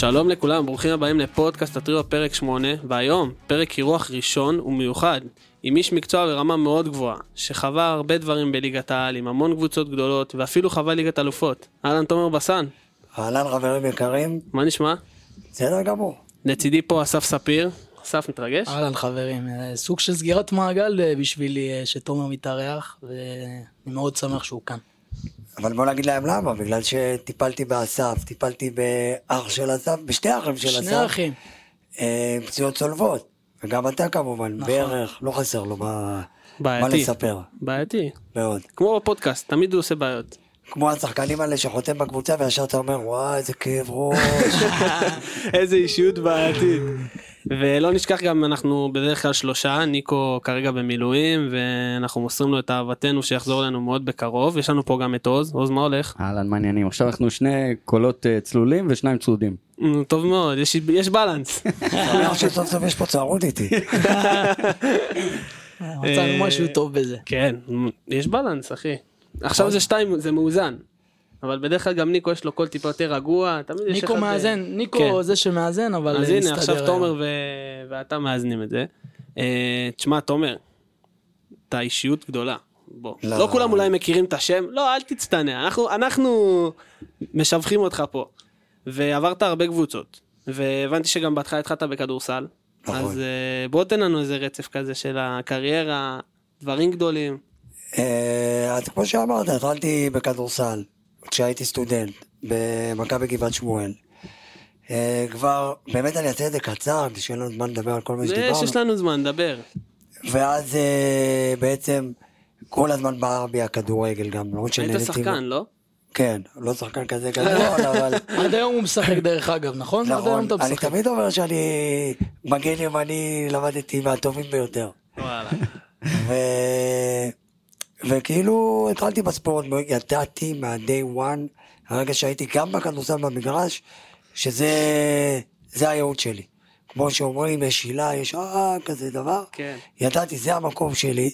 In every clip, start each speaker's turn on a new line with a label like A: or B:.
A: שלום לכולם, ברוכים הבאים לפודקאסט הטריו פרק 8, והיום פרק אירוח ראשון ומיוחד, עם איש מקצוע ברמה מאוד גבוהה, שחווה הרבה דברים בליגת העל, עם המון קבוצות גדולות, ואפילו חווה ליגת אלופות. אהלן תומר בסן,
B: אהלן חברים יקרים,
A: מה נשמע?
B: בסדר גמור.
A: לצידי פה אסף ספיר, אסף מתרגש?
C: אהלן חברים, אה, סוג של סגירת מעגל אה, בשבילי אה, שתומר מתארח, ואני מאוד שמח שהוא כאן.
B: אבל בוא נגיד להם למה, בגלל שטיפלתי באסף, טיפלתי באח של אסף, בשתי אחים של אסף.
C: שני אחים.
B: אה, פציעות צולבות. וגם אתה כמובן,
C: נכון.
B: בערך, לא חסר לו מה, מה
A: בעייתי.
B: לספר.
A: בעייתי.
B: מאוד.
A: כמו בפודקאסט, תמיד הוא עושה בעיות.
B: כמו השחקנים האלה שחותם בקבוצה וישר אתה אומר, וואי, איזה כאב ראש.
A: איזה אישיות בעייתית. ולא נשכח גם אנחנו בדרך כלל שלושה ניקו כרגע במילואים ואנחנו מוסרים לו את אהבתנו שיחזור אלינו מאוד בקרוב יש לנו פה גם את עוז עוז מה הולך
D: אהלן מעניינים עכשיו אנחנו שני קולות אה, צלולים ושניים צלודים.
A: נו, טוב מאוד יש יש בלנס
B: שמח שסוף סוף יש פה צערות איתי.
C: מצאנו משהו טוב בזה.
A: כן יש בלנס אחי עכשיו זה שתיים זה מאוזן. אבל בדרך כלל גם ניקו יש לו קול טיפה יותר רגוע תמיד יש
C: ניקו
A: אחד-
C: מאזן, ניקו
A: כן.
C: זה שמאזן, אבל
A: אז
C: אה,
A: הנה עכשיו
C: היום.
A: תומר ו... ואתה מאזנים את זה. אה, תשמע תומר, אתה אישיות גדולה. בוא.
B: לא.
A: לא כולם אולי מכירים את השם, לא אל תצטנע, אנחנו, אנחנו משבחים אותך פה. ועברת הרבה קבוצות, והבנתי שגם בהתחלה התחלת בכדורסל.
B: נכון.
A: אז אה, בוא תן לנו איזה רצף כזה של הקריירה, דברים גדולים.
B: אה, אז כמו שאמרת, התחלתי בכדורסל, כשהייתי סטודנט, במכבי גבעת שמואל. אה, כבר, באמת אני אעשה את זה קצר, כדי שיהיה לנו זמן לדבר על כל מה
A: יש,
B: שדיברנו.
A: יש לנו זמן, דבר.
B: ואז אה, בעצם כל הזמן בער בי הכדורגל גם, למרות
A: היית
B: שנהניתי...
A: שחקן, לא?
B: כן, לא שחקן כזה גדול, אבל...
C: עד היום הוא משחק דרך אגב, נכון?
B: נכון, אני. תמיד אומר שאני מגן ימני, למדתי מהטובים ביותר.
A: וואלה.
B: וכאילו התחלתי בספורט, ידעתי מה-day one, הרגע שהייתי גם בכדורסל במגרש, שזה זה הייעוד שלי. כמו שאומרים, יש הילה, יש אה, כזה דבר.
A: כן.
B: ידעתי, זה המקום שלי,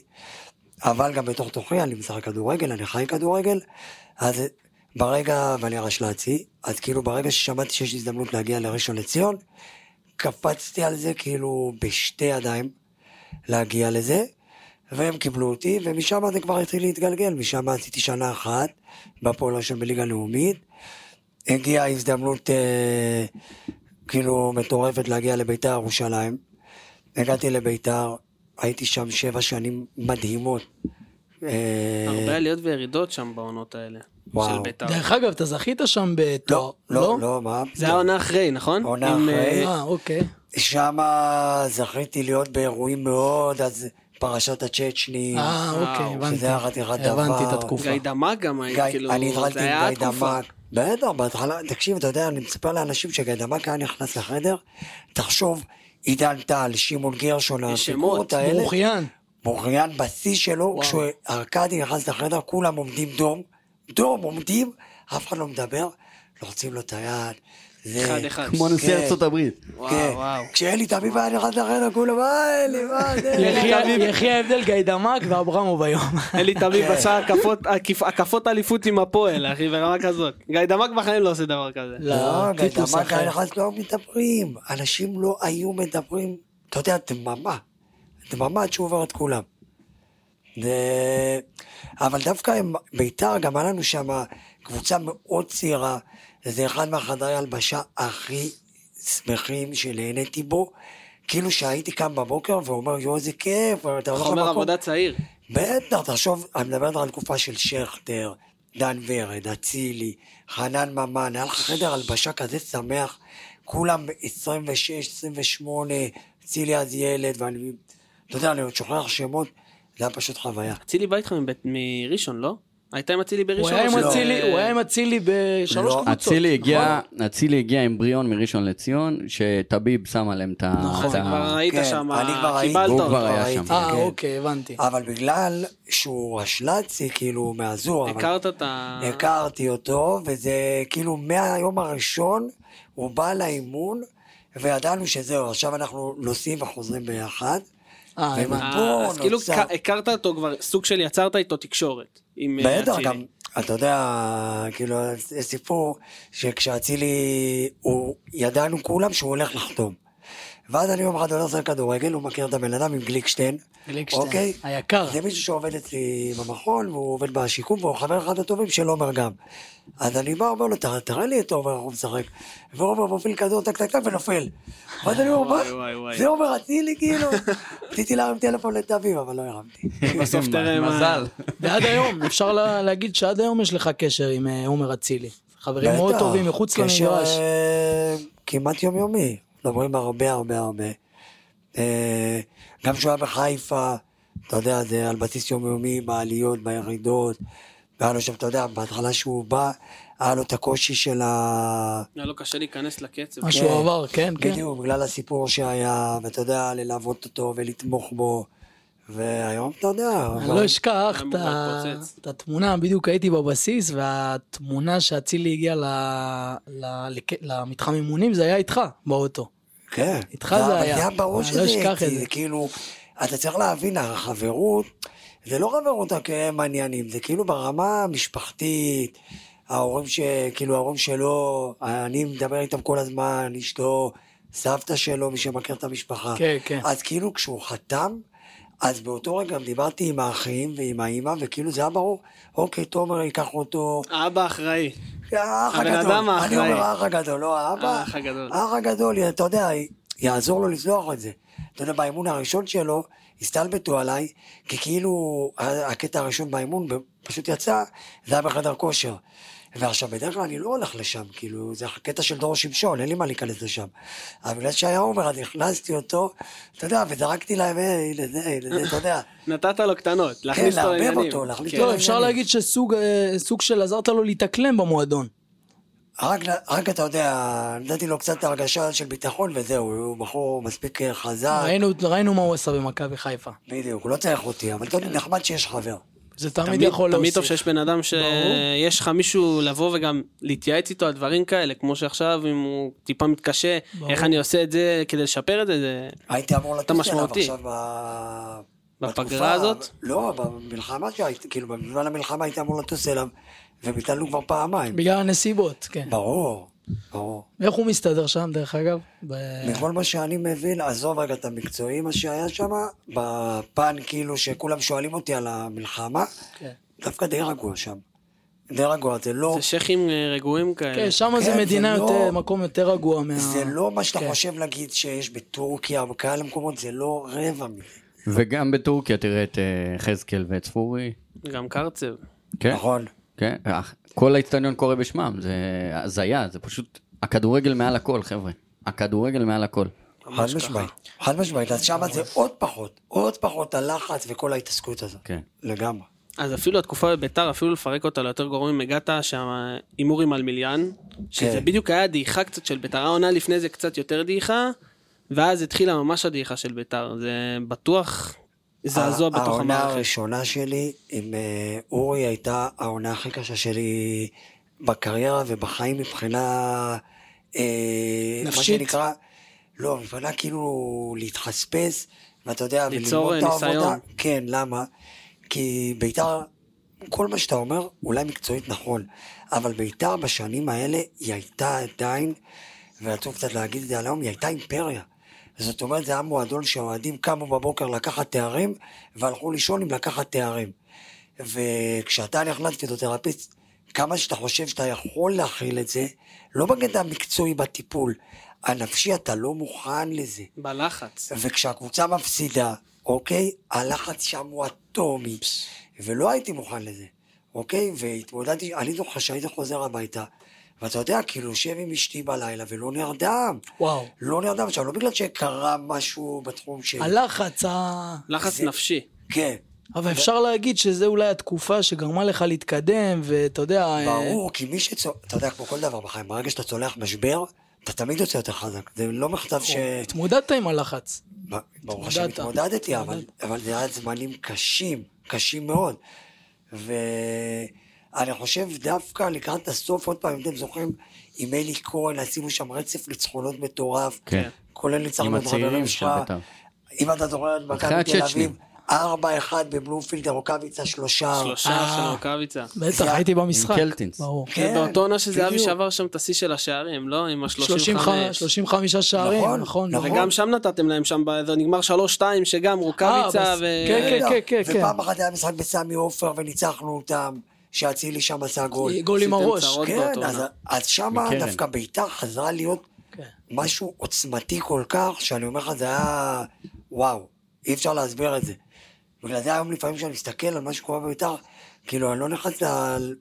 B: אבל גם בתוך תוכי, אני משחק כדורגל, אני חי כדורגל, אז ברגע, ואני רשל"צי, אז כאילו ברגע ששמעתי שיש הזדמנות להגיע לראשון לציון, קפצתי על זה כאילו בשתי ידיים להגיע לזה, והם קיבלו אותי, ומשם זה כבר התחיל להתגלגל, משם עשיתי שנה אחת בפועל ראשון בליגה לאומית, הגיעה הזדמנות אה, כאילו מטורפת להגיע לביתר ירושלים, הגעתי לביתר, הייתי שם שבע שנים מדהימות. אה,
A: הרבה עליות וירידות שם בעונות האלה.
B: וואו.
A: של בית"ר.
C: דרך אגב, אתה זכית שם בתואר,
B: לא, לא, לא, מה?
A: זה העונה אחרי, נכון?
B: העונה
A: עם,
B: אחרי.
A: אה,
C: אה, אוקיי.
B: שם זכיתי להיות באירועים מאוד, אז פרשת הצ'צ'ני,
C: אה, אוקיי, הבנתי.
B: שזה היה חתיכת דבר.
C: הבנתי את התקופה.
A: גיידמק גם היה,
B: גיא-
A: כאילו,
B: אני התחלתי עם
A: התקופה.
B: גיידמק. בטח, בהתחלה, תקשיב, אתה יודע, אני מספר לאנשים שגיידמק היה נכנס לחדר, תחשוב, עידן טל, שמעון גרשון,
A: יש שמות,
B: הפיגורות האלה,
C: ברוכיאן.
B: מוריאן בשיא שלו, כשארקדי נכנס לחדר, כולם עומדים דום, דום עומדים, אף אחד לא מדבר, לוחצים לו את היד. זה-
A: אחד אחד.
D: כמו נשיא
B: כן.
D: ארצות הברית.
A: וואו,
B: כן.
A: וואו.
B: כשאלי תמיד היה נכנס לחדר, כולם, אה, אלי, מה זה?
C: יחי- יחי ההבדל גיידמק ואברמוב היום.
A: אלי תמיד
B: כן.
A: עשה הקפות- אליפות עם הפועל, אחי, ברמה כזאת. גיידמק בחיים לא עושה דבר כזה.
B: לא, גיידמק. היה נכנס, לא מדברים. אנשים לא היו מדברים. אתה יודע, דממה. דממה עד שהוא עובר את כולם. אבל דווקא עם ביתר, גם היה לנו שם קבוצה מאוד צעירה. זה אחד מהחדרי הלבשה הכי שמחים שנהניתי בו. כאילו שהייתי קם בבוקר ואומר, יואו, איזה כיף, אתה הולך
A: חומר
B: למקום.
A: עבודה צעיר.
B: בטח, תחשוב, אני מדבר על תקופה של שכטר, דן ורד, אצילי, חנן ממן, היה לך חדר הלבשה כזה שמח, כולם 26, 28, אצילי אז ילד, ואני, אתה יודע, אני עוד שוכח שמות, זה היה פשוט חוויה.
A: אצילי בא איתך מראשון, לא? הייתה עם אצילי
C: הוא
A: בראשון?
C: הוא היה עם אצילי בשלוש
B: לא.
C: קבוצות.
D: אצילי הגיע,
C: נכון?
D: אצילי הגיע עם בריון מראשון לציון, שטביב שם עליהם את ה...
C: נכון.
A: כבר היית
B: כן,
A: שם. קיבלת
D: הוא
A: אותו.
D: כבר היה שם.
C: אה,
B: כן.
C: אוקיי, הבנתי.
B: אבל בגלל שהוא רשל"צי, כאילו, מהזור,
A: הכרת את ה...
B: הכרתי אותו, וזה כאילו מהיום הראשון, הוא בא לאימון, וידענו שזהו, עכשיו אנחנו נוסעים וחוזרים ביחד.
C: אה,
B: והם-
C: הבנתי.
A: אה,
B: פה
A: אז כאילו
B: נוצר-
A: הכרת אותו כבר, סוג של יצרת איתו תקשורת. עם, אה,
B: בטח,
A: אצילי.
B: גם אתה יודע, כאילו, יש סיפור שכשאצילי, הוא, ידענו כולם שהוא הולך לחתום. ואז אני יום אחד הולך לשחק כדורגל, הוא מכיר את הבן אדם עם גליקשטיין.
C: גליקשטיין,
B: אוקיי?
C: היקר.
B: זה מישהו שעובד אצלי במכון, והוא עובד בשיקום, והוא חבר אחד הטובים של עומר גם. אז אני בא, אומר לו, "תראה- לי את עומר, הוא משחק. ועומר מוביל כדור, טק טק טק, ונופל. ואז אני אומר, מה? זה עומר אצילי, כאילו? רציתי להרים טלפון לתביב, אבל לא הרמתי.
A: בסוף תראה.
D: מזל.
C: ועד היום, אפשר לה- להגיד שעד היום יש לך קשר עם אה, עומר אצילי. חברים מאוד טובים מחוץ
B: קשר,
C: למגרש.
B: אה, כמעט יומיומי, מדברים הרבה הרבה הרבה. אה, גם כשהוא היה בחיפה, אתה יודע, זה על בסיס יומיומי, בעליות, בירידות. והיה לו שם, אתה יודע, בהתחלה שהוא בא, היה לו את הקושי של ה...
A: היה לו קשה להיכנס לקצב.
C: מה שהוא עבר, כן, כן.
B: בדיוק, בגלל הסיפור שהיה, ואתה יודע, ללוות אותו ולתמוך בו. והיום, אתה יודע,
C: אני לא אשכח את התמונה, בדיוק הייתי בבסיס, והתמונה שאצילי הגיע למתחם אימונים, זה היה איתך, באוטו.
B: כן.
C: איתך זה היה.
B: היה ברור שזה
C: לא אשכח את
B: אתי,
C: זה.
B: כאילו, אתה צריך להבין, החברות, זה לא חברות כמעניינים, זה כאילו ברמה המשפחתית, ההורים ש... כאילו ההורים שלו, אני מדבר איתם כל הזמן, אשתו, סבתא שלו, מי שמכיר את המשפחה.
C: כן, כן.
B: אז כאילו כשהוא חתם, אז באותו רגע גם דיברתי עם האחים ועם האימא, וכאילו זה היה ברור, אוקיי, תומר ייקח אותו,
A: האבא אחראי.
B: האח
A: הבן
B: הגדול,
A: אדם
B: אני
A: האחראי.
B: אומר האח הגדול, לא האבא,
A: האח הגדול.
B: האח הגדול, אתה יודע, יעזור לו לצלוח את זה. אתה יודע, באימון הראשון שלו, הסתלבטו עליי, כי כאילו הקטע הראשון באימון פשוט יצא, זה היה בחדר כושר. ועכשיו, בדרך כלל אני לא הולך לשם, כאילו, זה הקטע של דור שמשון, אין לי מה להיכנס לשם. אבל בגלל שהיה עומר, אז הכנסתי אותו, אתה יודע, וזרקתי להם, "היי, לזה, לזה, אתה יודע.
A: נתת לו קטנות,
B: כן,
A: להכניס אותו
B: לערבב
A: לעניינים.
B: אותו, להכניס
A: כן.
B: אותו
C: לא, אפשר. להגיד שסוג אה, של עזרת לו להתאקלם במועדון.
B: רק, רק אתה יודע, נתתי לו קצת הרגשה של ביטחון וזהו, הוא בחור מספיק אה, חזק,
C: ראינו- ראינו מה הוא עשה במכבי חיפה.
B: בדיוק, הוא לא צריך אותי, אבל נחמד שיש חבר.
C: זה תמיד
A: תמיד,
C: יכול
A: תמיד
C: להוסיף.
A: טוב שיש בן אדם שיש לך מישהו לבוא וגם להתייעץ איתו על דברים כאלה, כמו שעכשיו אם הוא טיפה מתקשה,
C: ברור.
A: איך אני עושה את זה כדי לשפר את זה, זה...
B: הייתי אמור
A: אתה
B: לטוס אליו
A: משמעותי.
B: עכשיו ב...
A: בפגרה הזאת?
B: לא, במלחמה שהייתי, כאילו, בזמן המלחמה הייתי אמור לטוס אליו, וביטלנו כבר פעמיים.
C: בגלל הנסיבות, כן.
B: ברור, ברור.
C: ואיך הוא מסתדר שם, דרך אגב? ב-
B: מכל מה שאני מבין, עזוב רגע את המקצועי, מה שהיה שם, בפן כאילו שכולם שואלים אותי על המלחמה,
C: כן.
B: דווקא די רגוע שם. די רגוע, זה לא...
A: זה שייחים אה, רגועים כאלה.
C: כן, שם
B: כן,
C: זה
B: זה
C: מדינה
B: לא-
C: יותר, מקום יותר רגוע מה...
B: זה לא מה שאתה
C: כן.
B: חושב להגיד שיש בטורקיה או בכאלה מקומות, זה לא רבע מזה.
D: וגם בטורקיה תראה את אה, יחזקאל ואת ספורי.
A: גם קרצב.
D: כן,
B: נכון.
D: כן. כל האיצטדיון קורא בשמם, זה הזיה, זה פשוט... הכדורגל מעל הכל, חבר'ה. הכדורגל מעל הכל.
B: חד משמעית. חד משמעית. אז שם זה עוד פחות, עוד פחות הלחץ וכל ההתעסקות הזאת.
D: כן.
B: לגמרי.
A: אז אפילו התקופה בביתר, אפילו לפרק אותה ליותר גרועים, הגעת שם הימורים על מיליאן, שזה
B: כן.
A: בדיוק היה דעיכה קצת של ביתר, העונה לפני זה קצת יותר דעיכה, ואז התחילה ממש הדעיכה של ביתר, זה בטוח זעזוע בתוך
B: העונה
A: המערכת.
B: הראשונה שלי עם אה, אורי הייתה העונה הכי קשה שלי בקריירה ובחיים מבחינה... אה, מה
C: נפשית?
B: שנקרא, לא, מבחינה כאילו להתחספס, ואתה יודע,
A: ליצור, אה. ניסיון.
B: כן, למה? כי בית"ר, כל מה שאתה אומר, אולי מקצועית נכון, אבל בית"ר בשנים האלה היא הייתה עדיין, ורצו קצת להגיד את זה על היום, היא הייתה אימפריה. זאת אומרת, זה היה מועדון שהאוהדים קמו בבוקר לקחת תארים, והלכו לישון עם לקחת תארים. וכשאתה נכנס פיזיותרפיסט, כמה שאתה חושב שאתה יכול להכיל את זה, לא בקטע המקצועי בטיפול, הנפשי אתה לא מוכן לזה.
A: בלחץ.
B: וכשהקבוצה מפסידה, אוקיי, הלחץ שם הוא אטומי, ולא הייתי מוכן לזה, אוקיי? והתמודדתי, אני זוכר שהייתי חוזר הביתה, ואתה יודע, כאילו, יושב עם אשתי בלילה ולא נרדם.
C: וואו.
B: לא נרדם, עכשיו, לא בגלל שקרה משהו בתחום שלי.
C: הלחץ, ה...
A: לחץ
B: זה-
A: נפשי.
B: כן,
C: אבל אפשר להגיד שזה אולי התקופה שגרמה לך להתקדם, ואתה יודע... אה,
B: ברור, כי מי שצו... אתה יודע, כמו כל דבר בחיים, ברגע שאתה צולח משבר, אתה תמיד יוצא יותר חזק. זה לא מחטף ש...
C: התמודדת עם הלחץ.
B: ב- ברוך השם
C: התמודדת.
B: התמודדתי, אבל, זה היה זמנים קשים, קשים מאוד. ואני חושב דווקא לקראת הסוף, עוד פעם, אם אתם זוכרים, עם אלי כהן עשינו שם רצף ניצחונות מטורף.
D: כן.
B: כולל ניצחנו
D: עם
B: את חברים
D: הצעירים
B: שלך.
D: של בית"ר.
B: אם אתה זוכר מכבי תל. אביב, ארבע אחד בבלומפילד, רוקאביצה שלושה.
A: שלושה
C: אה.
A: של רוקאביצה.
C: בטח, הייתי במשחק.
D: עם קלטינס.
C: ברור.
B: כן,
A: באותו עונה שזהבי
B: בדיוק.
A: שבר שם את השיא של השערים, לא? עם ה-35.
C: 35 35 שערים,
B: נכון,
C: נכון.
B: נכון.
A: וגם שם נתתם להם שם, זה נגמר 3-2, שגם רוקאביצה
C: אה, בס-
A: ו...
C: כן,
B: רגע,
C: כן, כן, כן.
B: ופעם אחת היה משחק בסמי עופר וניצחנו אותם, שאצילי שם עשה גול.
C: גול עם הראש.
B: כן, אז. אז
D: מקרן.
B: דווקא ביתר חזרה להיות
C: כן.
B: משהו עוצמתי כל כך, שאני אומר לך, זה היה וואו, אי אפשר להסביר את זה. בגלל זה היום לפעמים כשאני מסתכל על מה שקורה בביתר, כאילו אני לא נכנס ל...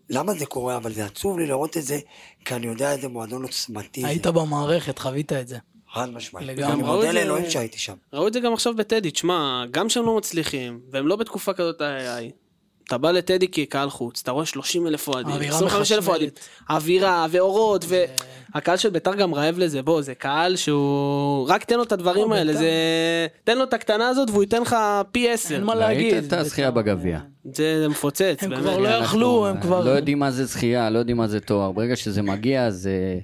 B: למה זה קורה, אבל זה עצוב לי לראות את זה, כי אני יודע איזה מועדון עוצמתי זה.
C: היית במערכת, חווית את זה.
B: חד משמעית.
C: לגמרי.
B: אני מודה
A: זה-
B: לאלוהים שהייתי שם.
A: ראו את זה גם עכשיו בטדי, תשמע, גם שהם לא מצליחים, והם לא בתקופה כזאת איי אתה בא לטדי כקהל חוץ, אתה רואה 30 אלף אוהדים,
C: אווירה
A: 25 אלף אוהדים. אווירה ואורות, והקהל של ביתר גם רעב לזה, בוא, זה קהל שהוא... רק תן לו את הדברים האלה,
C: בית"ר.
A: זה... תן לו את הקטנה הזאת והוא ייתן לך פי עשר.
C: אין מה
D: ראית
C: להגיד.
D: את הזכייה בגביע.
A: זה מפוצץ,
C: הם. כבר לא יכלו, הם כבר...
D: לא יודעים מה זה זכייה, לא יודעים מה זה תואר. ברגע שזה מגיע, זה...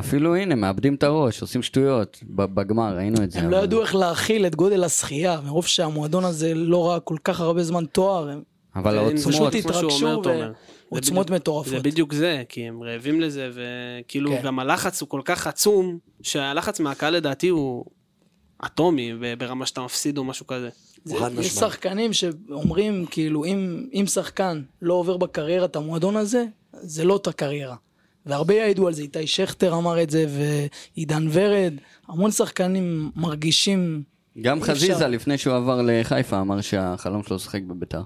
D: אפילו הנה, מאבדים את הראש, עושים שטויות. ב- בגמר, ראינו את זה.
C: הם לא ידעו איך להכיל את גודל השחייה, מרוב שהמועדון הזה לא ראה כל כך הרבה זמן תואר, הם
D: אבל העוצמות,
C: פשוט
A: כמו שהוא
C: התרגשו
A: אומר, תומר.
C: ועוצמות
A: בדיוק-
C: מטורפות.
A: זה בדיוק זה, כי הם רעבים לזה, וכאילו
C: כן.
A: גם הלחץ הוא כל כך עצום, שהלחץ מהקהל לדעתי הוא אטומי, ברמה שאתה מפסיד או משהו כזה.
C: יש. שחקנים שאומרים, כאילו, אם, אם שחקן לא עובר בקריירה את המועדון הזה, זה לא אותה קריירה. והרבה יעידו על זה, איתי שכטר אמר את זה, ועידן ורד, המון שחקנים מרגישים...
D: גם
C: אי אפשר.
D: חזיזה, לפני שהוא עבר לחיפה, אמר שהחלום שלו לשחק בביתר.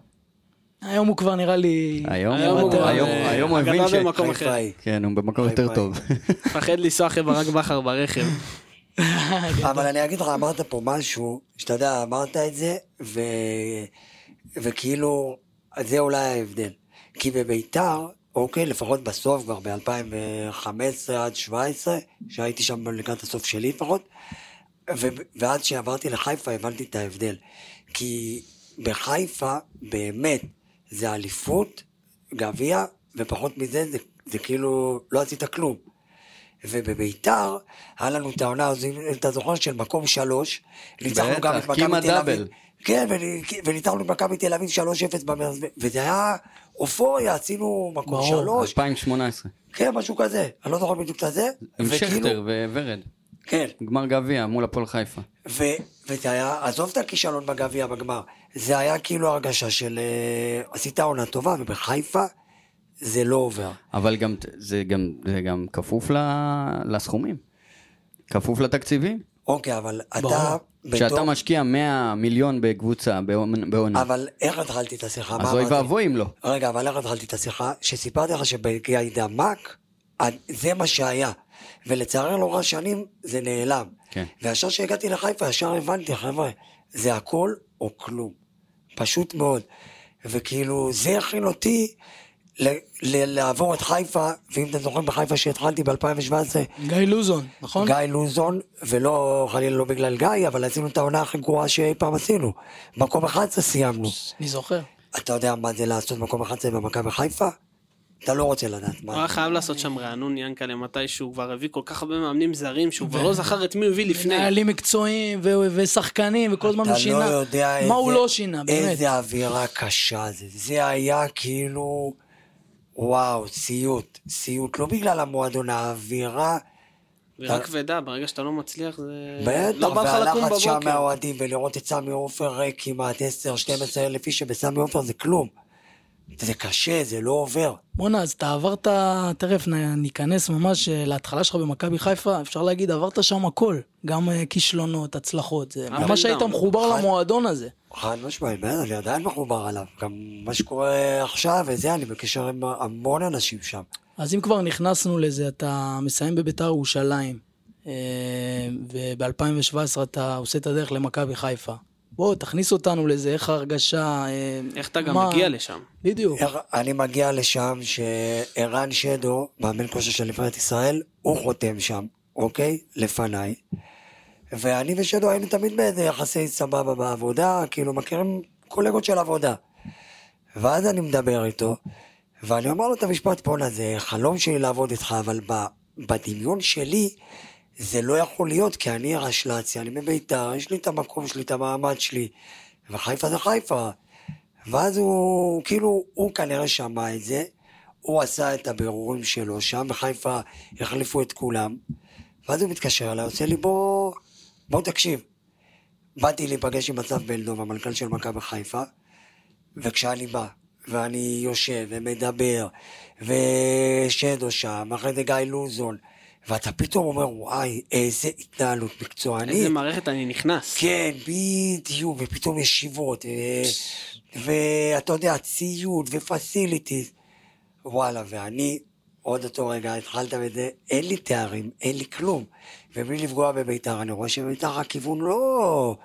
C: היום הוא כבר נראה לי...
D: היום
A: היום הוא
D: הוא
A: כבר,
D: היום-
A: אה,
D: היום הוא
A: אגדה
D: הבין ש...
A: במקום אחר.
D: כן, הוא במקום יותר. טוב.
A: מפחד לנסוע אחרי ברק בכר ברכב.
B: אבל אני אגיד לך, אמרת פה משהו, שאתה יודע, אמרת את זה, ו... וכאילו, זה אולי ההבדל. כי בביתר, אוקיי, לפחות בסוף, כבר ב-2015 עד 2017, שהייתי שם לקראת הסוף שלי לפחות, ו... ועד שעברתי לחיפה הבנתי את ההבדל. כי בחיפה, באמת, זה אליפות, גביע, ופחות מזה, זה, זה כאילו, לא עשית כלום. ובביתר, היה לנו את העונה אם אתה זוכר, של מקום שלוש, ניצחנו גם את מכבי תל אביב. כן, וני- וניצחנו את מכבי תל אביב 3-0 במרס, וזה היה אופוריה, עשינו מקום
C: ברור.
B: שלוש,
D: 2018.
B: כן, משהו כזה, אני לא זוכר בדיוק את הזה,
D: עם שכטר וורד.
B: כן,
D: גמר גביע מול הפועל חיפה.
B: ו, וזה היה, עזוב את הכישלון בגביע בגמר, זה היה כאילו הרגשה של אה, עשית עונה טובה, ובחיפה זה לא עובר.
D: אבל גם, זה גם, זה גם כפוף ל- לסכומים. כפוף לתקציבים.
B: אוקיי, אבל. אתה,
D: כשאתה משקיע 100 מיליון בקבוצה בעונה,
B: אבל איך התחלתי את השיחה?
D: אז אוי? ואבוי אם לא.
B: רגע, אבל איך התחלתי את השיחה? שסיפרתי לך שבגיידמק, זה מה שהיה. ולצערי לאורך השנים זה נעלם.
D: כן.
B: וישר כשהגעתי לחיפה, ישר הבנתי, חבר'ה, זה הכל או כלום. פשוט מאוד. וכאילו, זה הכין אותי לעבור את חיפה, ואם אתם זוכרים בחיפה שהתחלתי ב-2017,
C: גיא לוזון, נכון?
B: גיא לוזון, ולא, חלילה לא בגלל גיא, אבל עשינו את העונה הכי גרועה שאי פעם עשינו. מקום 11 סיימנו.
C: אני זוכר.
B: אתה יודע מה זה לעשות מקום 11 במכבי חיפה? אתה לא רוצה לדעת
A: הוא
B: מה.
A: היה חייב לעשות שם רענון ינקלה מתישהו, הוא כבר הביא כל כך הרבה מאמנים זרים, שהוא כבר לא זכר את מי הוא הביא לפני.
C: מנהלים מקצועיים ושחקנים וכל הזמן הוא
B: אתה לא
C: שינה.
B: יודע
C: מה הוא לא שינה, באמת.
B: איזה אווירה קשה זה. זה היה כאילו... וואו, סיוט. סיוט. לא בגלל המועדון, האווירה...
A: אווירה כבדה, ברגע שאתה לא מצליח זה...
B: בטח,
A: לא
B: והלחץ שם. מהאוהדים, ולראות את סמי עופר ריק כמעט 10-12 אלף איש, שבסמי עופר זה כלום. זה קשה, זה לא עובר.
C: בואנה, אז אתה עברת, תכף ניכנס ממש אה, להתחלה שלך במכבי חיפה, אפשר להגיד, עברת שם הכל. גם אה, כישלונות, הצלחות, זה ממש היית. מחובר למועדון הזה.
B: חד משמעית, אני עדיין מחובר עליו. גם מה שקורה עכשיו, וזה, אני בקשר עם המון אנשים שם.
C: אז אם כבר נכנסנו לזה, אתה מסיים בביתר ירושלים, אה, וב-2017 אתה עושה את הדרך למכבי חיפה. בוא, תכניס אותנו לזה, איך ההרגשה... אה,
A: איך אתה גם
C: מה-
A: מגיע לשם?
C: בדיוק.
B: איך- אני מגיע לשם שערן שדו, מאמן כושר של נבחרת ישראל, הוא חותם שם, אוקיי? לפניי. ואני ושדו היינו תמיד באיזה יחסי סבבה בעבודה, כאילו מכירים קולגות של עבודה. ואז אני מדבר איתו, ואני אומר לו את המשפט, בואנה, זה חלום שלי לעבוד איתך, אבל ב, בדמיון שלי זה לא יכול להיות, כי אני רשל"צי, אני מביתר, יש לי את המקום שלי, את המעמד שלי. וחיפה זה חיפה. ואז הוא, כאילו, הוא כנראה שמע את זה, הוא עשה את הבירורים שלו שם, בחיפה החליפו את כולם, ואז הוא מתקשר אליי, עושה לי בוא, בוא תקשיב. באתי להיפגש עם אסף בלדוב, המנכ"ל של מכבי חיפה, וכשאני בא, ואני יושב ומדבר, ושדו שם, אחרי זה גיא לוזון, ואתה פתאום אומר, וואי, איזה התנהלות מקצוענית.
A: איזה מערכת אני נכנס.
B: כן, בדיוק, ופתאום ישיבות, אה, ואתה יודע, ציוד ופסיליטיז. וואלה, ואני, עוד אותו רגע התחלת בזה, אין לי תארים, אין לי כלום. ובלי לפגוע בביתר, אני רואה שביתר הכיוון לא,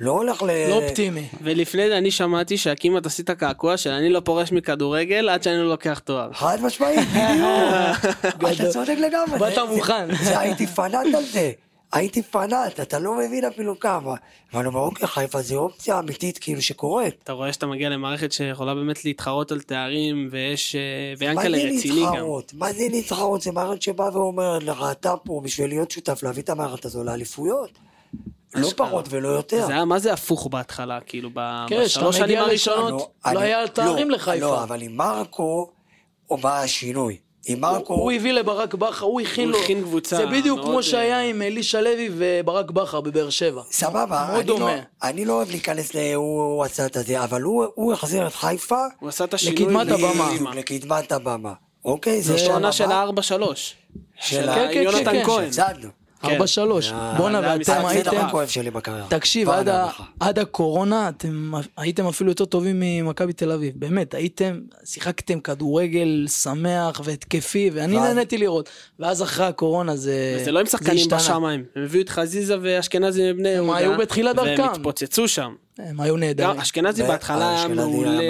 B: לא הולך ל...
C: לא אופטימי.
A: ולפני זה אני שמעתי שהקימת עשית קעקוע של אני לא פורש מכדורגל עד שאני לא לוקח תואר.
B: חד משמעית, בדיוק. אתה צודק לגמרי.
C: באת מוכן.
B: הייתי פנאט על זה. הייתי פנאט, אתה לא מבין אפילו כמה. ואני אומר, אוקיי, חיפה זה אופציה אמיתית כאילו שקורית.
A: אתה רואה שאתה מגיע למערכת שיכולה באמת להתחרות על תארים ויש אה,
B: מה
A: ויאנקלה רציני גם.
B: להתחרות? מה זה להתחרות? זה מערכת שבאה ואומרת לך, אתה פה בשביל להיות שותף, להביא את המערכת הזו לאליפויות. לא פחות ולא יותר.
A: זה היה מה זה הפוך בהתחלה, כאילו,
C: כן,
A: בשלוש שנים הראשונות,
B: לא,
C: לא היה תארים
B: לא,
C: לחיפה.
B: לא, אבל עם מרקו, הוא בא השינוי. עם מרקו...
C: הוא הביא לברק בכר, הוא הכין לו.
A: הוא הכין קבוצה.
C: זה בדיוק כמו
A: אה,
C: שהיה עם אלישע לוי וברק בכר בבאר שבע.
B: סבבה, לא- אני לא אוהב להיכנס ל... הוא עשה את הזה, אבל הוא החזיר את חיפה...
A: הוא עשה את השינוי
C: לקדמת הבמה.
B: לקדמת הבמה. אוקיי,
A: זה
B: שנה הבאה.
A: של ה-4-3.
B: של יונתן
C: כן, כן,
A: כהן. כן.
B: 4-3,
C: בואנה ואתם הייתם, תקשיב עד הקורונה אתם הייתם אפילו יותר טובים ממכבי תל אביב, באמת הייתם, שיחקתם כדורגל שמח והתקפי ואני נהניתי לראות, ואז אחרי הקורונה זה
A: זה לא עם שחקנים בשמיים, הם הביאו את חזיזה ואשכנזי מבני יהודה, הם
C: היו בתחילת דרכם,
A: והם התפוצצו שם.
C: הם היו נהדרים.
A: אשכנזי בהתחלה היה מעולה.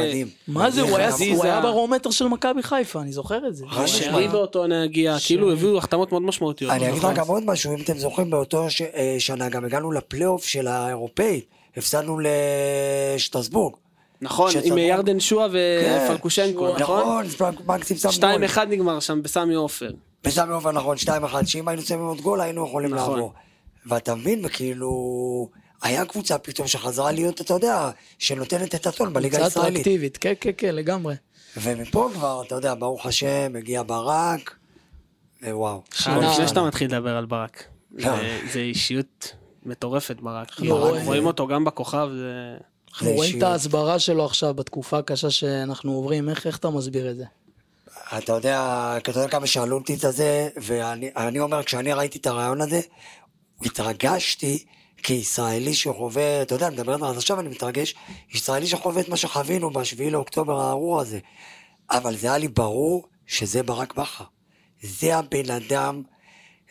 C: מה זה, הוא היה- ברומטר של מכבי חיפה, אני זוכר את זה.
A: שרי. באותו נגיע, כאילו הביאו החתמות מאוד משמעותיות.
B: אני אגיד
A: נכון.
B: לך גם עוד משהו, אם אתם זוכרים, באותו ש- אה, שנה גם הגענו לפלייאוף של האירופאית. הפסדנו לשטרסבורג.
A: נכון, עם. ירדן שועה
B: כן.
A: ופלקושנקו, נכון?
B: נכון, מקסים גול.
A: 2-1 נגמר שם בסמי עופר.
B: בסמי עופר נכון, 2-1, שאם היינו שמים עוד גול היינו יכולים
A: נכון.
B: לעבור. ואתה מבין, וכאילו, היה קבוצה פתאום שחזרה להיות, אתה יודע, שנותנת את הטון בליגה הישראלית.
C: אטרקטיבית, כן, כן, כן, לגמרי.
B: ומפה כבר, אתה יודע, ברוך השם, הגיע ברק, ווואו.
C: שנה-
A: לפני שאתה מתחיל לדבר על ברק.
B: לא.
A: זה- זה אישיות מטורפת ברק. רואים אותו גם בכוכב, זה...
C: אנחנו רואים את. ההסברה שלו עכשיו בתקופה הקשה שאנחנו עוברים, איך איך אתה מסביר את זה?
B: אתה יודע, אתה יודע כמה שאלו אותי את זה, ואני אני אומר, כשאני ראיתי את הרעיון הזה, התרגשתי כישראלי שחווה, אתה יודע, אני מדבר על זה עכשיו, אני מתרגש, ישראלי שחווה את מה שחווינו בשביעי לאוקטובר הארור הזה. אבל זה היה לי ברור שזה ברק בכר. זה הבן אדם,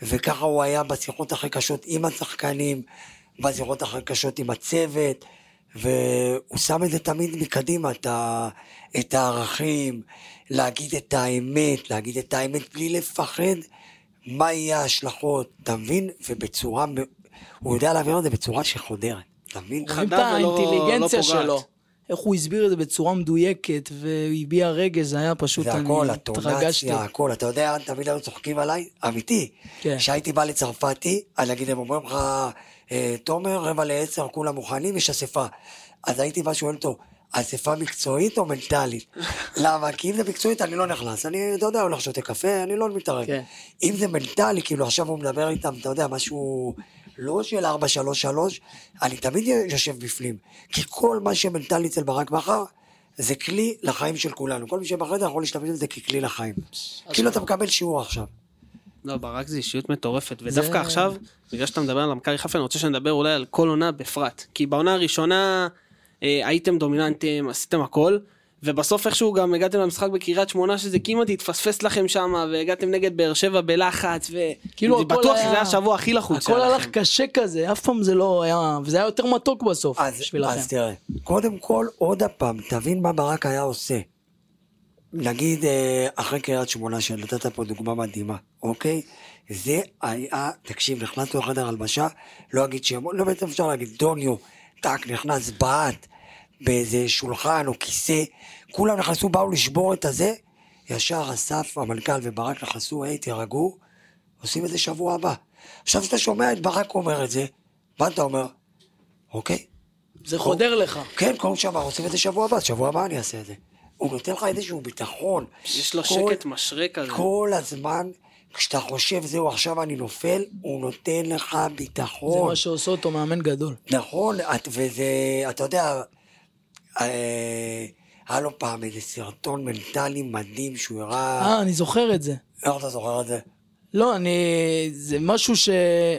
B: וככה הוא היה בשיחות הכי קשות עם השחקנים, בשיחות הכי קשות עם הצוות, והוא שם את זה תמיד מקדימה, את, ה, את הערכים, להגיד את האמת, להגיד את האמת בלי לפחד מה יהיה ההשלכות, אתה מבין? ובצורה, הוא יודע להעביר את זה בצורה שחודרת, אתה מבין?
C: רואים את
A: חדה ולא-
C: האינטליגנציה
A: לא.
C: שלו. איך הוא הסביר את זה בצורה מדויקת, והביע רגש, זה היה פשוט,
B: זה
C: אני
B: הכל,
C: התרגשתי.
B: הטונציה, הכל, אתה יודע, תמיד היו צוחקים עליי, אמיתי.
C: כן.
B: כשהייתי בא לצרפתי, אז נגיד הם אומרים לך, "אה, תומר, רבע לעשר, כולם מוכנים, יש אספה. אז הייתי בא שואל אותו, אספה מקצועית או מנטלית? למה? כי אם זה מקצועית אני לא נכנס, אני, אתה יודע, הולך שותה קפה, אני לא מתערב.
C: כן.
B: אם זה מנטלי, כאילו עכשיו הוא מדבר איתם, אתה יודע, משהו לא של 4-3-3, אני תמיד יושב בפנים. כי כל מה שמנטלי אצל ברק בכר, זה כלי לחיים של כולנו. כל מי שבחדר יכול להשתמש בזה ככלי לחיים. כאילו אתה מקבל שיעור עכשיו.
A: לא, ברק זה אישיות מטורפת, ודווקא
C: זה-
A: עכשיו, בגלל שאתה מדבר על מכבי חיפה, אני רוצה שנדבר אולי על כל עונה בפרט. כי בעונה הראשונה אה, הייתם דומיננטים, עשיתם הכל, ובסוף איכשהו גם הגעתם למשחק בקריית שמונה, שזה כמעט התפספס לכם שם, והגעתם נגד באר שבע בלחץ,
C: כאילו הכל
A: בטוח
C: היה-
A: שזה היה השבוע הכי לחוץ
C: הכל הלך
A: לכם.
C: קשה כזה, אף פעם זה לא היה, וזה היה יותר מתוק בסוף,
B: אז,
C: בשבילכם.
B: אז תראה, קודם כל, עוד הפעם, תבין מה ברק היה עושה. נגיד, אה, אחרי קריית שמונה, שנתת פה דוגמה מדהימה, אוקיי? זה היה, תקשיב, נכנסנו לחדר הלבשה, לא אגיד שמות, לא בעצם אפשר להגיד, דוניו, טאק, נכנס, בעט באיזה שולחן או כיסא, כולם נכנסו, באו לשבור את הזה, ישר אסף, המנכ"ל וברק נכנסו, היי, תירגעו, עושים את זה שבוע הבא. עכשיו, כשאתה שומע את ברק אומר את זה, מה אתה אומר? אוקיי,
C: זה חודר לך.
B: כן, כל שבוע עושים את זה שבוע הבא, שבוע הבא אני אעשה את זה. הוא נותן לך איזשהו ביטחון.
A: יש לו
B: כל-
A: שקט משרה כזה.
B: כל הזמן, כשאתה חושב, זהו, עכשיו אני נופל, הוא נותן לך
C: זה
B: ביטחון.
C: מה שעושה אותו מאמן גדול.
B: נכון, את, וזה, אתה יודע, היה לו פעם איזה סרטון מנטלי מדהים שהוא הראה...
C: אה, אני זוכר את זה.
B: איך אתה זוכר את זה?
C: לא, אני... זה משהו ש...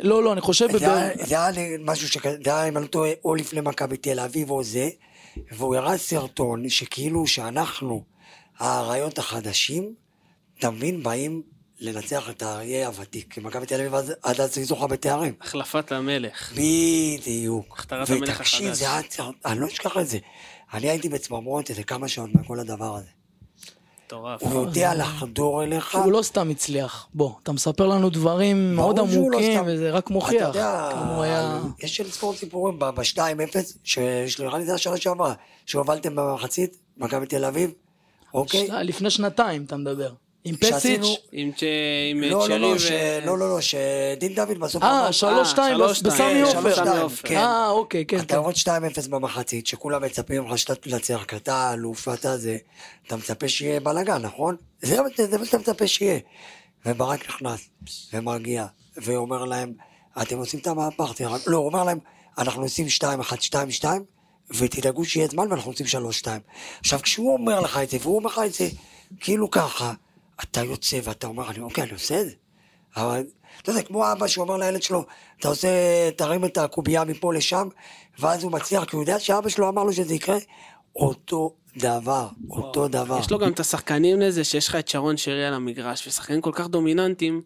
C: לא, לא, אני חושב...
B: זה
C: בב-
B: היה- זה היה משהו שכזה, זה היה, אם אני לא טועה, או לפני מכבי תל אביב או זה, והוא הראה סרטון שכאילו שאנחנו, האריות החדשים, אתה מבין, באים לנצח את האריה הוותיק. כי מכבי תל אביב עד אז היא זוכה בתארים.
A: החלפת המלך.
B: בדיוק.
A: הכתרת המלך
B: ותקשיב,
A: החדש.
B: זה היה. אני לא אשכח את זה. אני הייתי בצמרמורת איזה כמה שעות מכל הדבר הזה.
A: מטורף.
B: הוא יודע לחדור אליך.
C: הוא לא סתם הצליח. בוא, אתה מספר לנו דברים מאוד
B: לא
C: עמוקים. וזה רק
B: אתה
C: מוכיח.
B: יודע,
C: הוא היה...
B: יש אין ספור סיפורים ב-2-0, שנראה לי זה השנה שעברה, שהובלתם במחצית, מכבי תל אביב, אוקיי?
C: שנה- לפני שנתיים אתה מדבר. עם פסיץ'.
A: עם צ'- עם
B: לא, לא,
A: צ'רי
B: לא,
A: ו...
B: לא, לא, לא, שדין דוד בסוף...
C: אה,
B: אמר-
C: שלוש שתיים
A: שלוש
C: בס-
A: שתיים,
C: בסמי עופר.
B: שתיים. כן.
C: אה, אוקיי, כן,
B: אתה
C: כן.
B: רואה 2-0 במחצית, שכולם מצפים לך שאתה תנצח, כי אתה אלוף ואתה זה, אתה מצפה שיהיה בלאגן, נכון? זה מה שאתה מצפה שיהיה. וברק נכנס, ומרגיע, ואומר להם, אתם עושים את המהפך, תראה." לא, הוא אומר להם, אנחנו עושים 2-1-2-2, ותדאגו שיהיה זמן ואנחנו עושים 3-2. עכשיו, כשהוא אומר לך את זה, והוא אומר לך את זה כאילו ככה, אתה יוצא ואתה אומר, אני, אוקיי, אני עושה את זה. אבל, אתה יודע, כמו אבא שאומר לילד שלו, אתה עושה, תרים את הקובייה מפה לשם, ואז הוא מצליח, כי הוא יודע שאבא שלו אמר לו שזה יקרה, אותו דבר, אותו דבר.
A: יש לו גם את השחקנים לזה, שיש לך את שרון שרי על המגרש, ושחקנים כל כך דומיננטיים,